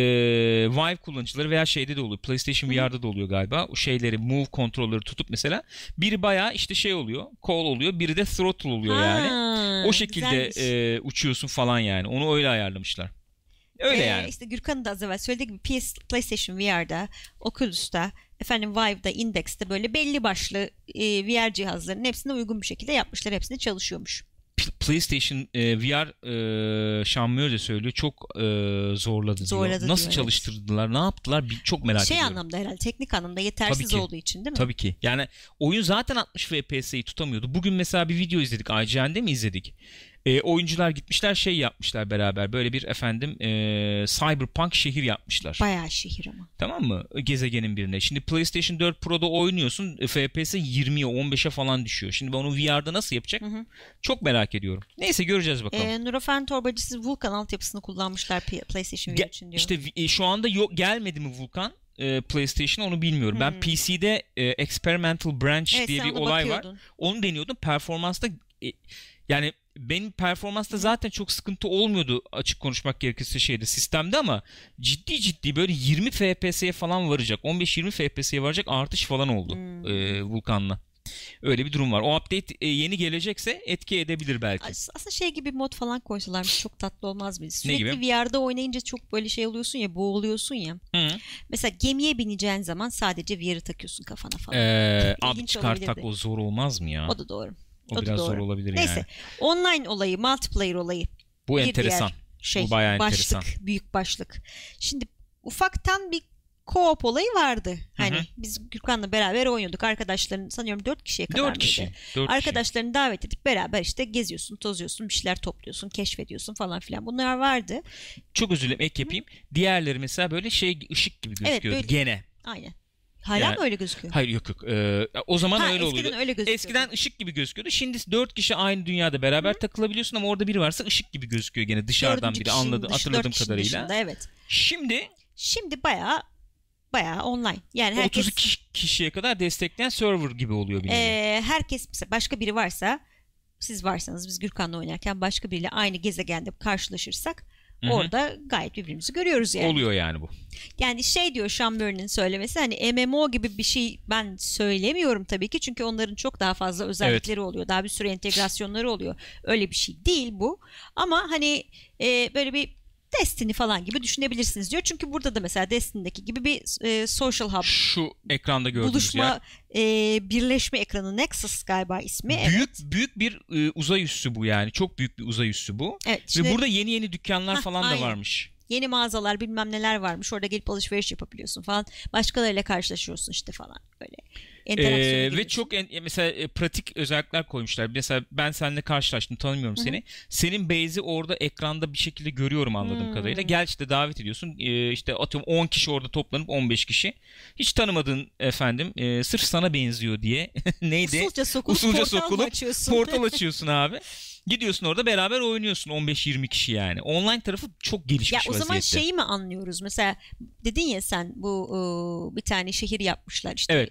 Vive kullanıcıları veya şeyde de oluyor. PlayStation VR'da da oluyor galiba. O şeyleri move kontrolleri tutup mesela biri bayağı işte şey oluyor. Call oluyor. Biri de throttle oluyor yani. Ha, O şekilde güzelmiş. e, uçuyorsun falan yani. Onu öyle ayarlamışlar. Öyle Ee, yani. İşte Gürkan'ın da az evvel söylediği gibi PS, PlayStation VR'da, Oculus'ta, efendim Vive'da, Index'te böyle belli başlı e, VR cihazların hepsine uygun bir şekilde yapmışlar. Hepsinde çalışıyormuş. PlayStation e, VR e, Şamıyor da söylüyor. Çok e, zorladı diyor. Zorladı diyor, Nasıl evet. çalıştırdılar? Ne yaptılar? Bir, çok merak şey ediyorum. anlamda herhalde teknik anlamda yetersiz Tabii ki. olduğu için değil mi? Tabii ki. Yani oyun zaten 60 FPS'yi tutamıyordu. Bugün mesela bir video izledik. IGN'de mi izledik? E, oyuncular gitmişler şey yapmışlar beraber. Böyle bir efendim e, cyberpunk şehir yapmışlar. Bayağı şehir ama. Tamam mı? Gezegenin birine. Şimdi PlayStation 4 Pro'da oynuyorsun. e, FPS 20'ye 15'e falan düşüyor. Şimdi ben onu VR'da nasıl yapacak? Hı hı. Çok merak ediyorum. Neyse göreceğiz bakalım. Ee, Nurofen torbacısı Vulkan altyapısını kullanmışlar PlayStation VR Ge- için diyor. İşte e, şu anda yok gelmedi mi Vulkan e, PlayStation onu bilmiyorum. Ben Hmm. PC'de e, Experimental Branch evet, diye bir olay var. bakıyordun. Onu deniyordum. Performansta e, yani benim performansta zaten çok sıkıntı olmuyordu açık konuşmak gerekirse şeyde sistemde ama ciddi ciddi böyle 20 FPS'ye falan varacak. 15-20 FPS'ye varacak artış falan oldu Hmm. e, Vulkan'la. Öyle bir durum var. O update e, yeni gelecekse etki edebilir belki. As- Aslında şey gibi mod falan koysalarmış çok tatlı olmaz mıydı? Sürekli gibi? VR'da oynayınca çok böyle şey oluyorsun ya boğuluyorsun ya. Hı. Mesela gemiye bineceğin zaman sadece VR'ı takıyorsun kafana falan. Ee, abi çıkar tak o zor olmaz mı ya? O da doğru. O o biraz zor doğru. olabilir Neyse. yani. Online olayı, multiplayer olayı. Bu bir enteresan. Şey, Bu bayağı başlık, enteresan. büyük başlık. Şimdi ufaktan bir co-op olayı vardı. Hani Hı hı. biz Gürkan'la beraber oynuyorduk. Arkadaşların sanıyorum dört kişiye kadar Dört mıydı? kişi. Dört kişi. Arkadaşlarını davet edip beraber işte geziyorsun, tozuyorsun, bir şeyler topluyorsun, keşfediyorsun falan filan. Bunlar vardı. Çok özür dilerim ek yapayım. Diğerleri mesela böyle şey ışık gibi Evet, gözüküyor böyle- gene. Aynen. Hala Yani- mı öyle gözüküyor? Hayır yok yok. Ee, o zaman Ha, öyle eskiden oluyordu. öyle gözüküyordu. Eskiden ışık gibi gözüküyordu. Şimdi dört kişi aynı dünyada beraber takılabiliyorsun ama orada biri varsa ışık gibi gözüküyor gene dışarıdan Dördüncü biri kişinin anladım dış- hatırladığım kadarıyla. dışında, evet. Şimdi Şimdi bayağı bayağı online. Yani herkes 32 kişiye kadar destekleyen server gibi oluyor bir. Ee, herkes mesela başka biri varsa siz varsanız biz Gürkan'la oynarken başka biriyle aynı gezegende karşılaşırsak Hı hı. orada gayet birbirimizi görüyoruz yani. Oluyor yani bu. Yani şey diyor Schamburn'un söylemesi hani MMO gibi bir şey ben söylemiyorum tabii ki çünkü onların çok daha fazla özellikleri oluyor. Daha bir sürü entegrasyonları oluyor. Öyle bir şey değil bu. Ama hani e, böyle bir Destiny falan gibi düşünebilirsiniz diyor. Çünkü burada da mesela Destiny'deki gibi bir e, social hub Şu ekranda gördüğünüz buluşma yer. e, birleşme ekranı Nexus galiba ismi. Evet. Büyük büyük bir e, uzay üssü bu yani. Çok büyük bir uzay üssü bu. Evet, şimdi Ve burada yeni yeni dükkanlar Hah, falan da aynen. varmış. yeni mağazalar bilmem neler varmış. Orada gelip alışveriş yapabiliyorsun falan. Başkalarıyla karşılaşıyorsun işte falan böyle. Ee, ve çok en, mesela e, pratik özellikler koymuşlar. Mesela ben seninle karşılaştım tanımıyorum seni. Senin base'i orada ekranda bir şekilde görüyorum anladığım Hmm. kadarıyla. Gel işte davet ediyorsun. Ee, işte atıyorum 10 kişi orada toplanıp 15 kişi. Hiç tanımadığın efendim e, sırf sana benziyor diye. (laughs) Neydi? Usulca sokulup Usulca portal sokulup açıyorsun? Portal (laughs) açıyorsun abi. Gidiyorsun orada beraber oynuyorsun 15-20 kişi yani. Online tarafı çok Ya gelişmiş o zaman vaziyette. şeyi mi anlıyoruz? Mesela dedin ya sen bu e, bir tane şehir yapmışlar işte. Evet.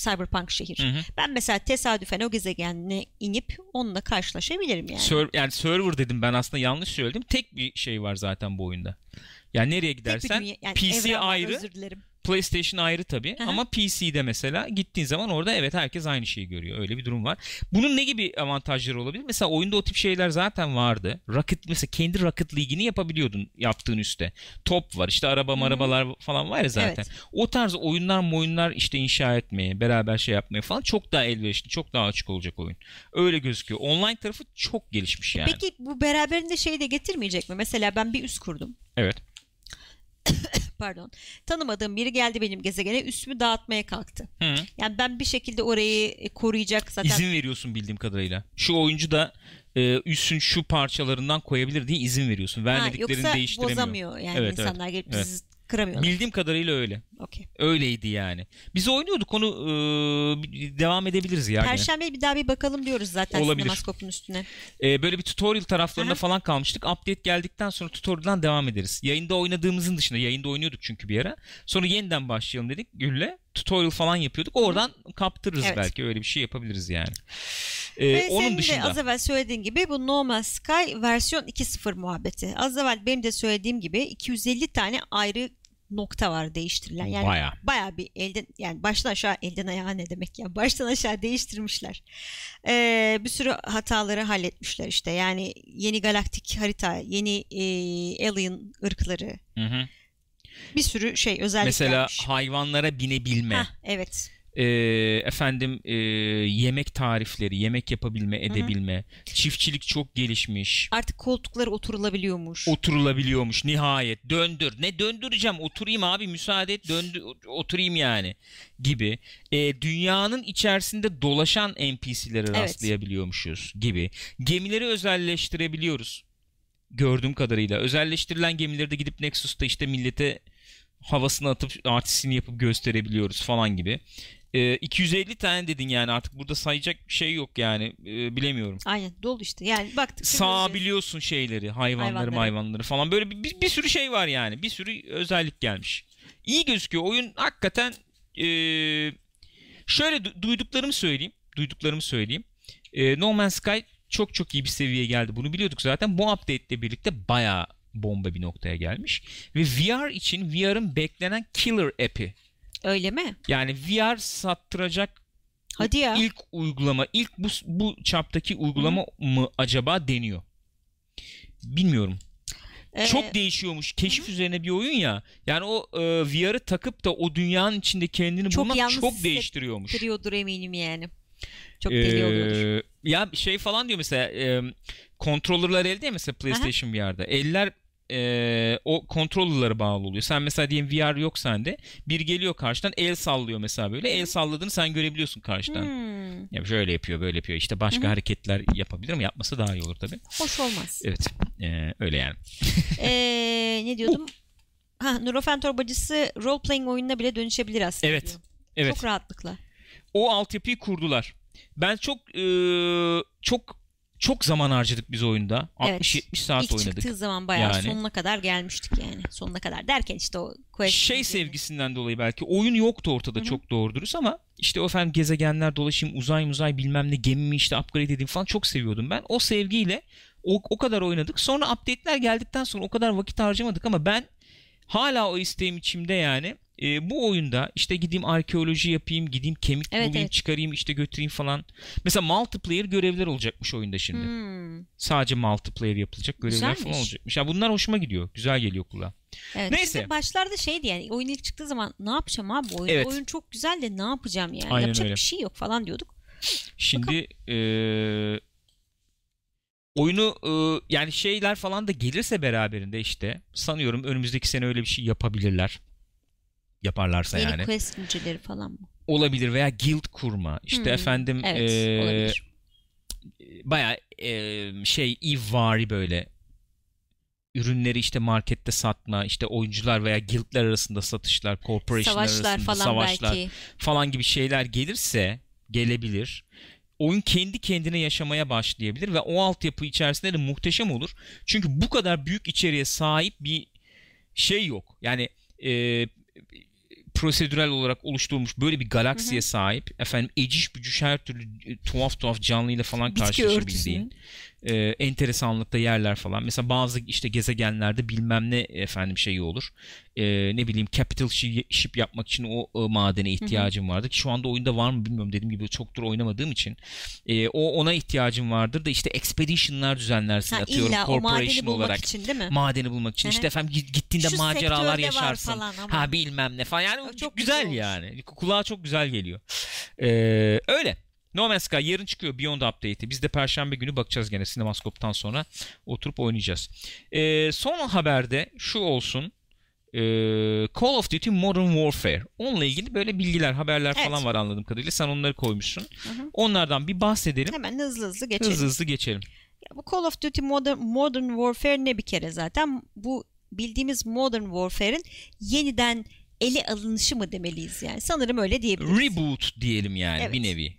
Cyberpunk şehir. Hı hı. Ben mesela tesadüfen o gezegenine inip onunla karşılaşabilirim yani. Ser- yani server dedim ben aslında yanlış söyledim. Tek bir şey var zaten bu oyunda. Yani nereye Tek bir gidersen dünya- yani PC evren var, ayrı, Özür dilerim. PlayStation ayrı tabii Hı hı. ama PC'de mesela gittiğin zaman orada evet herkes aynı şeyi görüyor. Öyle bir durum var. Bunun ne gibi avantajları olabilir? Mesela oyunda o tip şeyler zaten vardı. Rocket mesela kendi Rocket League'ini yapabiliyordun yaptığın üstte. Top var işte araba marabalar falan var ya zaten. Evet. O tarz oyunlar oyunlar işte inşa etmeye, beraber şey yapmaya falan çok daha elverişli, çok daha açık olacak oyun. Öyle gözüküyor. Online tarafı çok gelişmiş yani. Peki bu beraberinde şey de getirmeyecek mi? Mesela ben bir üs kurdum. Evet. (coughs) pardon. Tanımadığım biri geldi benim gezegene üstümü dağıtmaya kalktı. Hı. Yani ben bir şekilde orayı e, koruyacak zaten. İzin veriyorsun bildiğim kadarıyla. Şu oyuncu da e, üssün şu parçalarından koyabilir diye izin veriyorsun. Ha, Vermediklerini yoksa değiştiremiyor. bozamıyor yani Evet, evet. insanlar gelip Evet. Kıramıyorlar. Bildiğim kadarıyla öyle. Okey. Öyleydi yani. Biz oynuyorduk onu e, devam edebiliriz ya. gene. Perşembe bir daha bir bakalım diyoruz zaten Olabilir. sinemaskopun üstüne. E, böyle bir tutorial taraflarında Aha. falan kalmıştık. Update geldikten sonra tutorial'dan devam ederiz. Yayında oynadığımızın dışında yayında oynuyorduk çünkü bir ara. Sonra yeniden başlayalım dedik Gül'le. Tutorial falan yapıyorduk. Oradan kaptırırız Evet. belki öyle bir şey yapabiliriz yani. E, Ve onun senin de dışında az evvel söylediğin gibi bu No Man's Sky versiyon 2.0 muhabbeti. Az evvel benim de söylediğim gibi 250 tane ayrı nokta var değiştirilen. Yani Bayağı. bayağı bir elden yani baştan aşağı elden ayağa ne demek ya baştan aşağı değiştirmişler. Ee, bir sürü hataları halletmişler işte. Yani yeni galaktik harita, yeni e, alien ırkları, Hı hı. bir sürü şey özellik mesela gelmiş. hayvanlara binebilme. Hah, evet. E, efendim e, yemek tarifleri, yemek yapabilme, edebilme, çiftçilik çok gelişmiş. Artık koltukları oturulabiliyormuş. Oturulabiliyormuş nihayet. Döndür. Ne döndüreceğim? Oturayım abi müsaade et. Döndü, oturayım yani gibi. E, dünyanın içerisinde dolaşan NPC'lere Evet. rastlayabiliyormuşuz gibi. Gemileri özelleştirebiliyoruz. Gördüğüm kadarıyla. Özelleştirilen gemileri de gidip Nexus'ta işte millete havasını atıp artistini yapıp gösterebiliyoruz falan gibi. E, 250 tane dedin yani artık burada sayacak bir şey yok yani E, bilemiyorum. Aynen dolu işte. Yani baktık. Sağabiliyorsun şeyleri, hayvanları, Hayvanları. hayvanları falan. Böyle bir, bir, bir sürü şey var yani. Bir sürü özellik gelmiş. İyi gözüküyor. Oyun hakikaten eee, şöyle du- duyduklarımı söyleyeyim. Duyduklarımı söyleyeyim. Eee no Man's Sky çok çok iyi bir seviyeye geldi. Bunu biliyorduk zaten. Bu update ile birlikte bayağı bomba bir noktaya gelmiş. Ve VR için VR'ın beklenen killer app'i. Öyle mi? Yani VR sattıracak Hadi ya. ilk uygulama, ilk bu bu çaptaki uygulama mı acaba deniyor? Bilmiyorum. Ee, Çok değişiyormuş. Keşif üzerine bir oyun ya. Yani o e, VR'ı takıp da o dünyanın içinde kendini Çok bulmak yalnız çok değiştiriyormuş. Kırıyordur eminim yani. Çok Ee, deli oluyordur. ya şey falan diyor mesela e, kontrollerler elde ya mesela PlayStation VR'da. Eller e, o kontrollerlara bağlı oluyor. Sen mesela diyelim VR yok sende. Bir geliyor karşıdan el sallıyor mesela böyle. El salladığını sen görebiliyorsun karşıdan. Hmm, Ya şöyle yapıyor, böyle yapıyor. İşte başka hı. hareketler yapabilir ama yapması daha iyi olur tabii. hoş olmaz. Evet. e, öyle yani. Ee, ne diyordum? Ha, Nurofen Torbacısı role playing oyununa bile dönüşebilir aslında. Evet. diyor. Evet. Çok rahatlıkla. o altyapıyı kurdular. Ben çok e, çok çok zaman harcadık biz oyunda. Evet. 60-70 saat İlk oynadık. çıktığı zaman bayağı Yani. sonuna kadar gelmiştik yani. Sonuna kadar derken işte o quest Şey sevgisinden dolayı belki oyun yoktu ortada Hı hı. çok doğru dürüst ama işte o efendim gezegenler dolaşayım uzay muzay bilmem ne gemimi işte upgrade edeyim falan çok seviyordum ben. O sevgiyle o, o kadar oynadık. Sonra update'ler geldikten sonra o kadar vakit harcamadık ama ben hala o isteğim içimde yani. E, bu oyunda işte gideyim arkeoloji yapayım, gideyim kemik Evet, bulayım, evet. çıkarayım işte götüreyim falan. Mesela multiplayer görevler olacakmış oyunda şimdi. Hmm, Sadece multiplayer yapılacak görevler Güzelmiş. falan olacakmış. Ya bunlar hoşuma gidiyor. Güzel geliyor kulağa. evet. Neyse. Başlarda şeydi yani oyun ilk çıktığı zaman ne yapacağım abi oyun? Evet. Oyun çok güzel de ne yapacağım yani? Aynen Yapacak öyle. bir şey yok falan diyorduk. Şimdi eee, oyunu eee, yani şeyler falan da gelirse beraberinde işte sanıyorum önümüzdeki sene öyle bir şey yapabilirler. Yaparlarsa Yeni yani. quest zincirleri falan mı? Olabilir veya guild kurma. İşte Hmm, efendim Evet eee, olabilir. bayağı eee, şey EVE böyle ürünleri işte markette satma, işte oyuncular veya guildler arasında satışlar, corporationlar Savaşlar arasında falan savaşlar belki. falan gibi şeyler gelirse gelebilir. Oyun kendi kendine yaşamaya başlayabilir ve o altyapı içerisinde de muhteşem olur. Çünkü bu kadar büyük içeriğe sahip bir şey yok. Yani e, prosedürel olarak oluşturulmuş böyle bir galaksiye Hı hı. sahip efendim eciş bücüş her türlü e, tuhaf tuhaf canlıyla falan Bitki karşılaşabildiğin örtüsü. E, enteresanlıkta yerler falan. Mesela bazı işte gezegenlerde bilmem ne efendim şeyi olur. E, ne bileyim capital shi- ship yapmak için o, e, madene ihtiyacım vardı ki şu anda oyunda var mı bilmiyorum. Dediğim gibi çoktur oynamadığım için. E, o ona ihtiyacım vardır da işte expedition'lar düzenlersin Ha, atıyorum illa madeni corporation bulmak olarak. için değil mi? Madeni bulmak için. Hı hı. işte efendim git- gittiğinde Şu maceralar yaşarsın. falan ama. Ha bilmem ne falan. Yani O çok güzel güzel yani. Kulağa çok güzel geliyor. E, öyle. No Man's Sky yarın çıkıyor Beyond Update'i. Biz de Perşembe günü bakacağız gene Sinemaskop'tan sonra oturup oynayacağız. Ee, son haberde şu olsun. Ee, Call of Duty Modern Warfare. Onunla ilgili böyle bilgiler, haberler Evet. falan var anladığım kadarıyla. Sen onları koymuşsun. hı. Onlardan bir bahsedelim. Hemen hızlı hızlı geçelim. Hızlı hızlı geçelim. Ya Bu Call of Duty Modern, Modern Warfare ne bir kere zaten? Bu bildiğimiz Modern Warfare'in yeniden ele alınışı mı demeliyiz yani? Sanırım öyle diyebiliriz. Reboot diyelim yani Evet. bir nevi.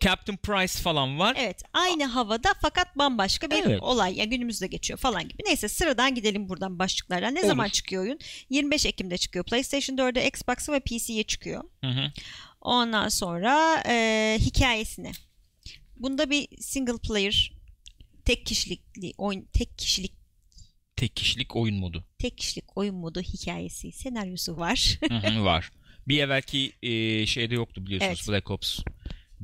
Captain Price falan var. Evet aynı havada fakat bambaşka bir Evet. olay. Ya günümüzde geçiyor falan gibi. Neyse sıradan gidelim buradan başlıklardan. Ne Olur. zaman çıkıyor oyun? 25 Ekim'de çıkıyor. PlayStation 4'e, Xbox'a ve PC'ye çıkıyor. Hı hı. Ondan sonra e, hikayesine. Bunda bir single player tek kişilikli oyun tek kişilik Tek kişilik oyun modu tek kişilik oyun modu hikayesi senaryosu var. Hı hı, var. Bir evvelki e, şeyde yoktu biliyorsunuz Evet. Black Ops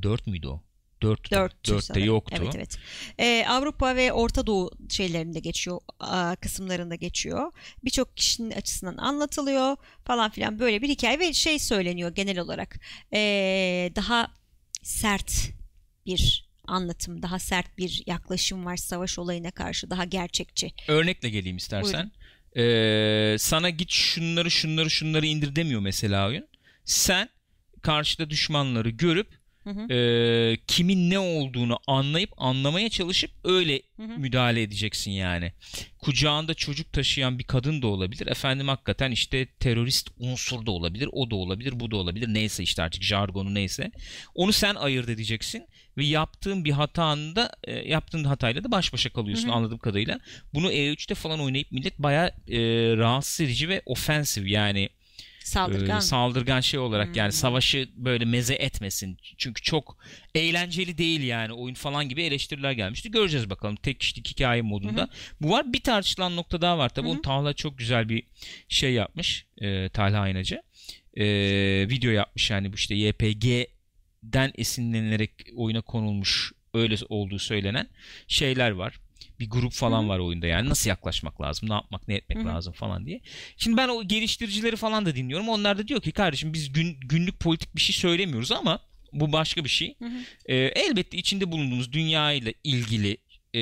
4 müydü o? 4 Dört 4'te sanırım. yoktu. Evet evet. Ee, Avrupa ve Orta Doğu şeylerinde geçiyor, kısımlarında geçiyor. Birçok kişinin açısından anlatılıyor falan filan böyle bir hikaye ve şey söyleniyor genel olarak. Ee, daha sert bir anlatım, daha sert bir yaklaşım var savaş olayına karşı, daha gerçekçi. Örnekle geleyim istersen. Ee, sana git şunları şunları şunları indir demiyor mesela oyun. Sen karşıda düşmanları görüp Hı hı. e, kimin ne olduğunu anlayıp anlamaya çalışıp öyle Hı hı. müdahale edeceksin yani. Kucağında çocuk taşıyan bir kadın da olabilir. Efendim hakikaten işte terörist unsur da olabilir. O da olabilir, bu da olabilir. Neyse işte artık jargonu neyse. Onu sen ayırt edeceksin ve yaptığın bir hatanında e, yaptığın hatayla da baş başa kalıyorsun Hı hı. anladığım kadarıyla. Bunu E3'te falan oynayıp millet bayağı e, rahatsız edici ve ofensif yani Saldırgan. e, saldırgan şey olarak Hmm. yani savaşı böyle meze etmesin. Çünkü çok eğlenceli değil yani oyun falan gibi eleştiriler gelmişti. Göreceğiz bakalım tek kişilik hikaye modunda. Bu var. Bir tartışılan nokta daha var tabii. Onu Talha çok güzel bir şey yapmış. E, Talha Aynacı. E, video yapmış yani bu işte YPG'den esinlenerek oyuna konulmuş öyle olduğu söylenen şeyler var. Bir grup falan var oyunda yani nasıl yaklaşmak lazım, ne yapmak, ne etmek lazım falan diye. Şimdi ben o geliştiricileri falan da dinliyorum. Onlar da diyor ki kardeşim biz gün, günlük politik bir şey söylemiyoruz ama bu başka bir şey. Ee, elbette içinde bulunduğumuz dünya ile ilgili e,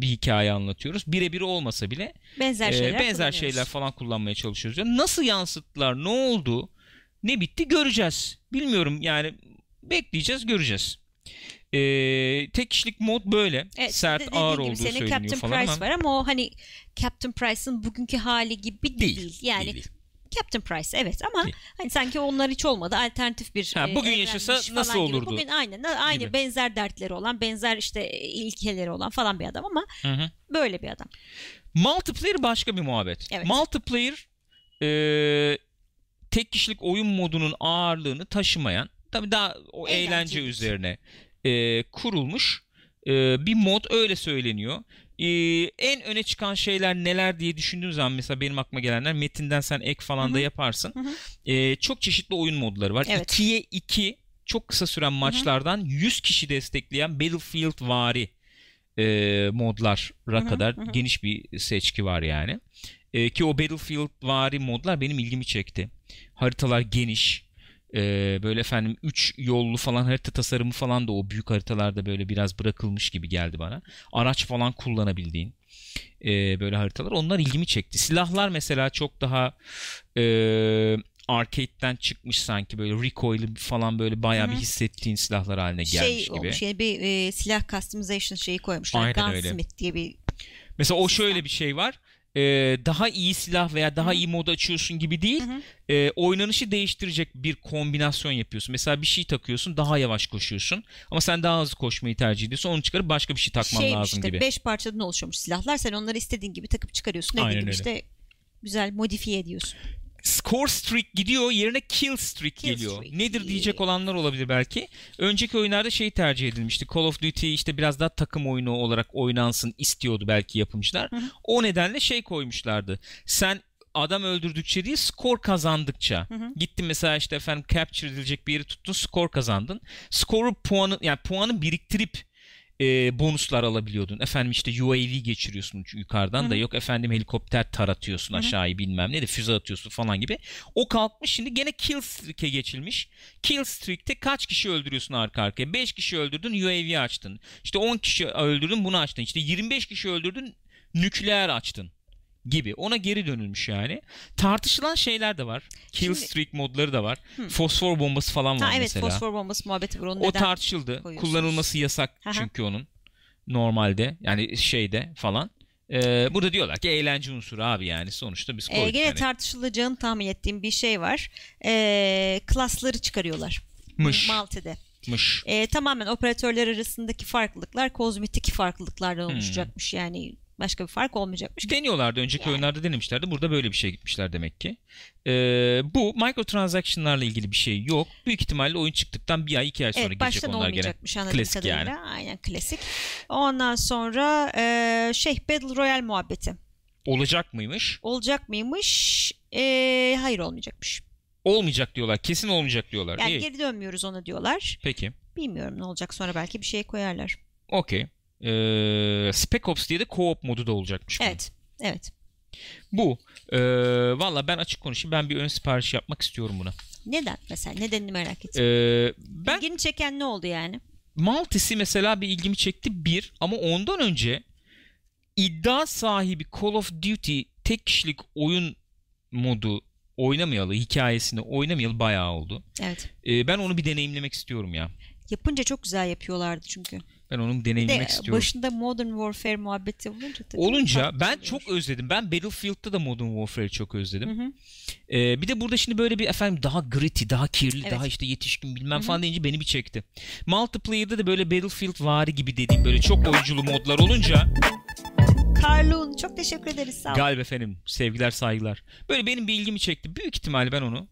bir hikaye anlatıyoruz. Birebir olmasa bile benzer e, şeyler benzer kullanıyoruz. şeyler falan kullanmaya çalışıyoruz. Yani nasıl yansıttılar, ne oldu, ne bitti göreceğiz. Bilmiyorum yani bekleyeceğiz, göreceğiz. Ee, tek kişilik mod böyle. Evet, Sert, de- ağır olduğu senin söyleniyor Captain falan Price ama var ama o hani Captain Price'ın bugünkü hali gibi değil. değil. Yani değil. Captain Price evet ama Değil. hani sanki onlar hiç olmadı alternatif bir Ha, e, bugün yaşasa nasıl gibi. olurdu? Bugün aynen aynı Gibi. benzer dertleri olan benzer işte e, ilkeleri olan falan bir adam ama Hı hı. böyle bir adam. Multiplayer başka bir muhabbet. Evet. Multiplayer e, tek kişilik oyun modunun ağırlığını taşımayan tabii daha o eğlence Eğlencelik. üzerine e, kurulmuş e, bir mod öyle söyleniyor. E, en öne çıkan şeyler neler diye düşündüğüm zaman mesela benim aklıma gelenler metinden sen ek falan da yaparsın. E, çok çeşitli oyun modları var. Evet. 2'ye 2 çok kısa süren maçlardan 100 kişi destekleyen Battlefield vari e, modlara kadar hı hı. geniş bir seçki var yani. E, ki o Battlefield vari modlar benim ilgimi çekti. Haritalar geniş. E, böyle efendim 3 yollu falan harita tasarımı falan da o büyük haritalarda böyle biraz bırakılmış gibi geldi bana. Araç falan kullanabildiğin e, böyle haritalar. Onlar ilgimi çekti. Silahlar mesela çok daha e, arcade'den çıkmış sanki böyle recoil'i falan böyle bayağı Hı hı. bir hissettiğin silahlar haline gelmiş Şey gibi. yani bir e, silah customization şeyi koymuşlar. Aynen öyle. Gunsmith diye bir Mesela o şöyle bir şey var. Ee, daha iyi silah veya daha Hı hı. iyi mod açıyorsun gibi değil. Ee, oynanışı değiştirecek bir kombinasyon yapıyorsun. Mesela bir şey takıyorsun daha yavaş koşuyorsun. Ama sen daha hızlı koşmayı tercih ediyorsun. Onu çıkarıp başka bir şey takman şeymiş lazım işte gibi. beş parçadan oluşuyormuş silahlar. Sen onları istediğin gibi takıp çıkarıyorsun. Aynen Dediğin gibi öyle. işte güzel modifiye ediyorsun. Score streak gidiyor yerine kill streak Kill geliyor. streak. Nedir diyecek olanlar olabilir belki. Önceki oyunlarda şey tercih edilmişti. Call of Duty işte biraz daha takım oyunu olarak oynansın istiyordu belki yapımcılar. Hı hı. O nedenle şey koymuşlardı. Sen adam öldürdükçe değil skor kazandıkça. Hı hı. Gittin mesela işte efendim capture edilecek bir yeri tuttun skor kazandın. Skoru puanı yani puanı biriktirip e, bonuslar alabiliyordun. Efendim işte UAV geçiriyorsun yukarıdan Hı da yok efendim helikopter taratıyorsun aşağıyı bilmem ne de füze atıyorsun falan gibi. O kalkmış şimdi gene kill streak'e geçilmiş. Kill streak'te kaç kişi öldürüyorsun arka arkaya? 5 kişi öldürdün UAV açtın. İşte 10 kişi öldürdün bunu açtın. İşte 25 kişi öldürdün nükleer açtın gibi. Ona geri dönülmüş yani. Tartışılan şeyler de var. Kill Şimdi- streak modları da var. Hı. Fosfor bombası falan var Ha, evet mesela. fosfor bombası muhabbeti var. Onu O tartışıldı. Kullanılması yasak Aha. çünkü onun normalde yani şeyde falan. Ee, burada diyorlar ki eğlence unsuru abi yani sonuçta biz Ee, koyduk. gene hani. tartışılacağını tahmin ettiğim bir şey var. Ee, klasları çıkarıyorlar. Mış. Malte'de. Mış. Ee, tamamen operatörler arasındaki farklılıklar kozmetik farklılıklardan Hmm. oluşacakmış. Yani başka bir fark olmayacakmış. Deniyorlardı. Önceki Yani. oyunlarda denemişlerdi. Burada böyle bir şey gitmişler demek ki. Ee, bu microtransaction'larla ilgili bir şey yok. Büyük ihtimalle oyun çıktıktan bir ay iki ay sonra Evet gelecek onlar gene. Klasik kadarıyla. yani. Aynen klasik. Ondan sonra e, şey Battle Royale muhabbeti. Olacak mıymış? Olacak mıymış? E, hayır olmayacakmış. Olmayacak diyorlar. Kesin olmayacak diyorlar. Yani İyi. geri dönmüyoruz ona diyorlar. Peki. Bilmiyorum ne olacak sonra belki bir şey koyarlar. Okey. Ee, Spec Ops diye de co-op modu da olacakmış. bunun. Evet. Evet. Bu. Ee, Valla ben açık konuşayım. Ben bir ön sipariş yapmak istiyorum buna. Neden mesela? Nedenini merak ettim. Ee, ben İlgini çeken ne oldu yani? Maltes'i mesela bir ilgimi çekti bir ama ondan önce iddia sahibi Call of Duty tek kişilik oyun modu oynamayalı, hikayesini oynamayalı bayağı oldu. Evet. Ee, ben onu bir deneyimlemek istiyorum ya. Yapınca çok güzel yapıyorlardı çünkü. Ben onu bir Bir de deneyimlemek istiyorum. başında Modern Warfare muhabbeti olunca tabii Olunca ben oluyor. çok özledim. Ben Battlefield'da da Modern Warfare'ı çok özledim. Hı hı. Ee, bir de burada şimdi böyle bir efendim daha gritty, daha kirli, Evet. daha işte yetişkin bilmem Hı hı. falan deyince beni bir çekti. Multiplayer'da da böyle Battlefield vari gibi dediğim böyle çok oyunculu modlar olunca Carlun çok teşekkür ederiz sağ ol. Galip efendim sevgiler saygılar. Böyle benim bir ilgimi çekti. Büyük ihtimalle ben onu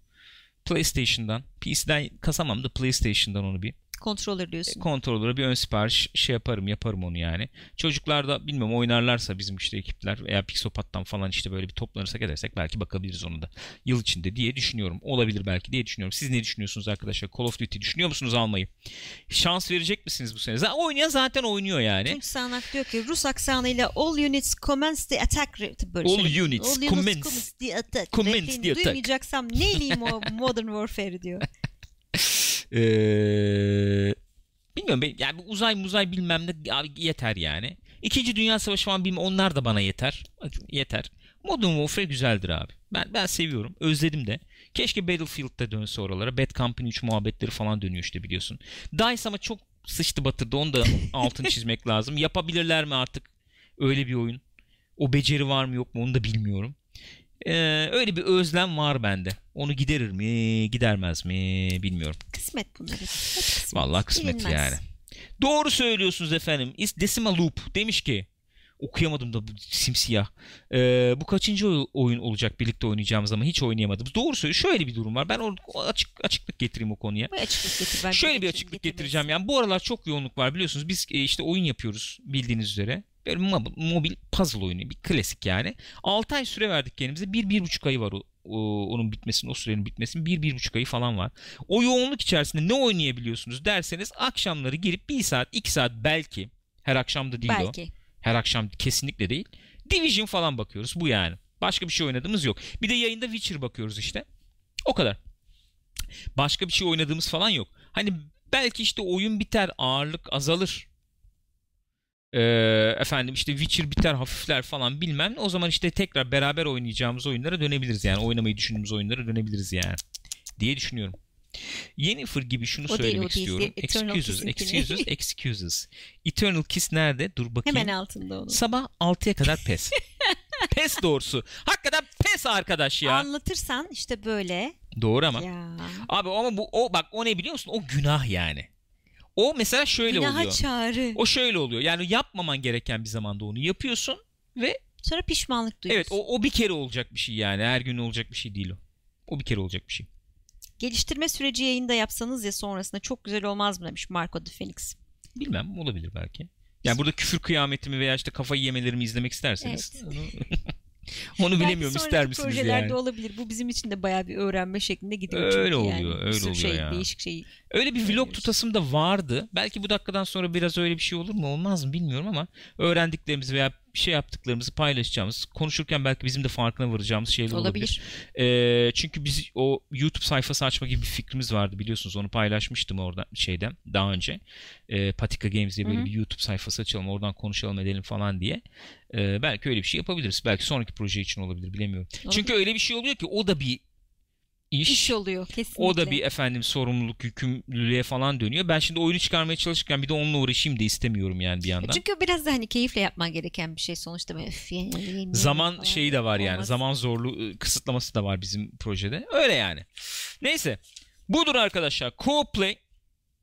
PlayStation'dan, PC'den kasamam da PlayStation'dan onu bir Controller diyorsun. kontrolöre bir ön sipariş şey yaparım yaparım onu yani. Çocuklar da bilmiyorum oynarlarsa bizim işte ekipler veya Pixopat'tan falan işte böyle bir toplanırsak edersek belki bakabiliriz onu da. Yıl içinde diye düşünüyorum. Olabilir belki diye düşünüyorum. Siz ne düşünüyorsunuz arkadaşlar? Call of Duty düşünüyor musunuz almayı? Şans verecek misiniz bu sene? Zaten oynayan zaten oynuyor yani. Tunç Sağnak diyor ki Rus aksanıyla all units commence the attack. Böyle All söyleyeyim. units all commence. commence the attack. Commence the attack. Duymayacaksam neyleyim o (laughs) Modern Warfare diyor. Ee, bilmiyorum ben- yani uzay muzay bilmem ne abi yeter yani. İkinci Dünya Savaşı falan bilmem onlar da bana yeter. Yeter. Modern Warfare güzeldir abi. Ben ben seviyorum. Özledim de. Keşke Battlefield'da dönse oralara. Bad Company 3 muhabbetleri falan dönüyor işte biliyorsun. DICE ama çok sıçtı batırdı. Onu da altını çizmek (laughs) lazım. Yapabilirler mi artık öyle bir oyun? O beceri var mı yok mu onu da bilmiyorum. Ee, öyle bir özlem var bende. Onu giderir mi, gidermez mi bilmiyorum. Kısmet bunları. Kısmet. Vallahi kısmet Bilinmez. yani. Doğru söylüyorsunuz efendim. Is Decimal Loop demiş ki okuyamadım da bu simsiyah. Ee, bu kaçıncı oy- oyun olacak birlikte oynayacağımız ama hiç oynayamadım. Doğru söylüyor. Şöyle bir durum var. Ben o o açık açıklık getireyim o konuya. Bir açıklık getir. Ben Şöyle bir açıklık getireceğim. Yani bu aralar çok yoğunluk var biliyorsunuz. Biz e, işte oyun yapıyoruz bildiğiniz üzere. Böyle mobil, puzzle oyunu. Bir klasik yani. 6 ay süre verdik kendimize. 1-1,5 ayı var o, o- onun bitmesinin, o sürenin bitmesinin 1-1,5 ayı falan var. O yoğunluk içerisinde ne oynayabiliyorsunuz derseniz akşamları girip 1 saat, 2 saat belki her akşam da değil o. Belki. Her akşam kesinlikle değil. Division falan bakıyoruz. Bu yani. Başka bir şey oynadığımız yok. Bir de yayında Witcher bakıyoruz işte. O kadar. Başka bir şey oynadığımız falan yok. Hani belki işte oyun biter, ağırlık azalır. Ee, efendim işte Witcher biter, hafifler falan bilmem. O zaman işte tekrar beraber oynayacağımız oyunlara dönebiliriz yani. Oynamayı düşündüğümüz oyunlara dönebiliriz yani. Diye düşünüyorum. Yennefer gibi şunu O değil, söylemek değil. istiyorum. Eternal Excuses, excuses, (laughs) excuses. Eternal Kiss nerede? Dur bakayım. Hemen altında onun. Sabah 6'ya kadar pes. (laughs) pes doğrusu. Hakikaten pes arkadaş ya. Anlatırsan işte böyle. Doğru ama. Ya. Abi ama bu o bak o ne biliyor musun? O günah yani. O mesela şöyle Günaha oluyor. çağrı. O şöyle oluyor. Yani yapmaman gereken bir zamanda onu yapıyorsun ve Sonra pişmanlık evet duyuyorsun. o, o bir kere olacak bir şey yani. Her gün olacak bir şey değil o. O bir kere olacak bir şey. Geliştirme süreci yayında yapsanız ya sonrasında çok güzel olmaz mı demiş Marco de Phoenix. Bilmem olabilir belki. Yani burada küfür kıyametimi veya işte kafayı yemelerimi izlemek isterseniz onu, (laughs) onu Belki bilemiyorum ister misiniz projelerde yani? olabilir. Bu bizim için de bayağı bir öğrenme şeklinde gidiyor. Öyle çünkü oluyor, yani. Öyle oluyor şey, ya. Değişik şey. Öyle bir vlog tutasım da vardı. Belki bu dakikadan sonra biraz öyle bir şey olur mu olmaz mı bilmiyorum ama öğrendiklerimizi veya bir şey yaptıklarımızı paylaşacağımız, konuşurken belki bizim de farkına varacağımız şeyler olabilir. Olabilir. Ee, çünkü biz o YouTube sayfası açma gibi bir fikrimiz vardı biliyorsunuz. Onu paylaşmıştım orada şeyden daha önce. Ee, Patika Games diye böyle Hı hı. bir YouTube sayfası açalım, oradan konuşalım edelim falan diye. Ee, belki öyle bir şey yapabiliriz. Belki sonraki proje için olabilir bilemiyorum. Olabilir. Çünkü öyle bir şey oluyor ki o da bir iş. İş oluyor kesinlikle. o da bir efendim sorumluluk, yükümlülüğe falan dönüyor. Ben şimdi oyunu çıkarmaya çalışırken bir de onunla uğraşayım da istemiyorum yani bir yandan. Çünkü biraz da hani keyifle yapman gereken bir şey sonuçta. Böyle, "Üf, yani, yani, Zaman şeyi de var yani. olmaz. Zaman zorlu ı, kısıtlaması da var bizim projede. Öyle yani. Neyse. Budur arkadaşlar. Co-play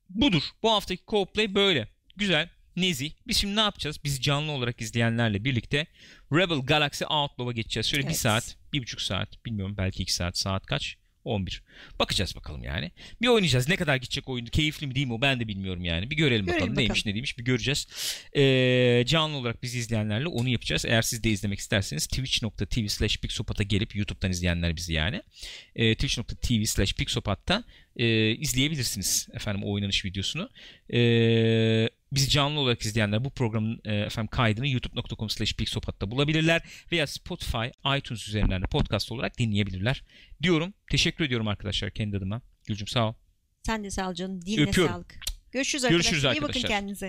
budur. Bu haftaki co-play böyle. Güzel. Nezih. Biz şimdi ne yapacağız? Biz canlı olarak izleyenlerle birlikte Rebel Galaxy Outlaw'a geçeceğiz. Şöyle bir Evet. saat, bir buçuk saat, bilmiyorum belki iki saat. Saat kaç? 11. Bakacağız bakalım yani. Bir oynayacağız. Ne kadar gidecek oyun? Keyifli mi değil mi o? Ben de bilmiyorum yani. Bir görelim, Görelim bakalım. Neymiş bakalım. ne değilmiş bir göreceğiz. Ee, canlı olarak bizi izleyenlerle onu yapacağız. Eğer siz de izlemek isterseniz twitch.tv slash pixopat'a gelip YouTube'dan izleyenler bizi yani. Ee, twitch.tv slash pixopat'ta e, izleyebilirsiniz efendim oynanış videosunu. Ee, bizi canlı olarak izleyenler bu programın e, efendim kaydını youtube.com slash pixopat'ta bulabilirler veya Spotify, iTunes üzerinden de podcast olarak dinleyebilirler diyorum. Teşekkür ediyorum arkadaşlar kendi adıma. Gülcüm sağ ol. Sen de sağ ol canım. Diline Öpüyorum. sağlık. Görüşürüz, Görüşürüz arkadaşlar. İyi bakın arkadaşlar. kendinize.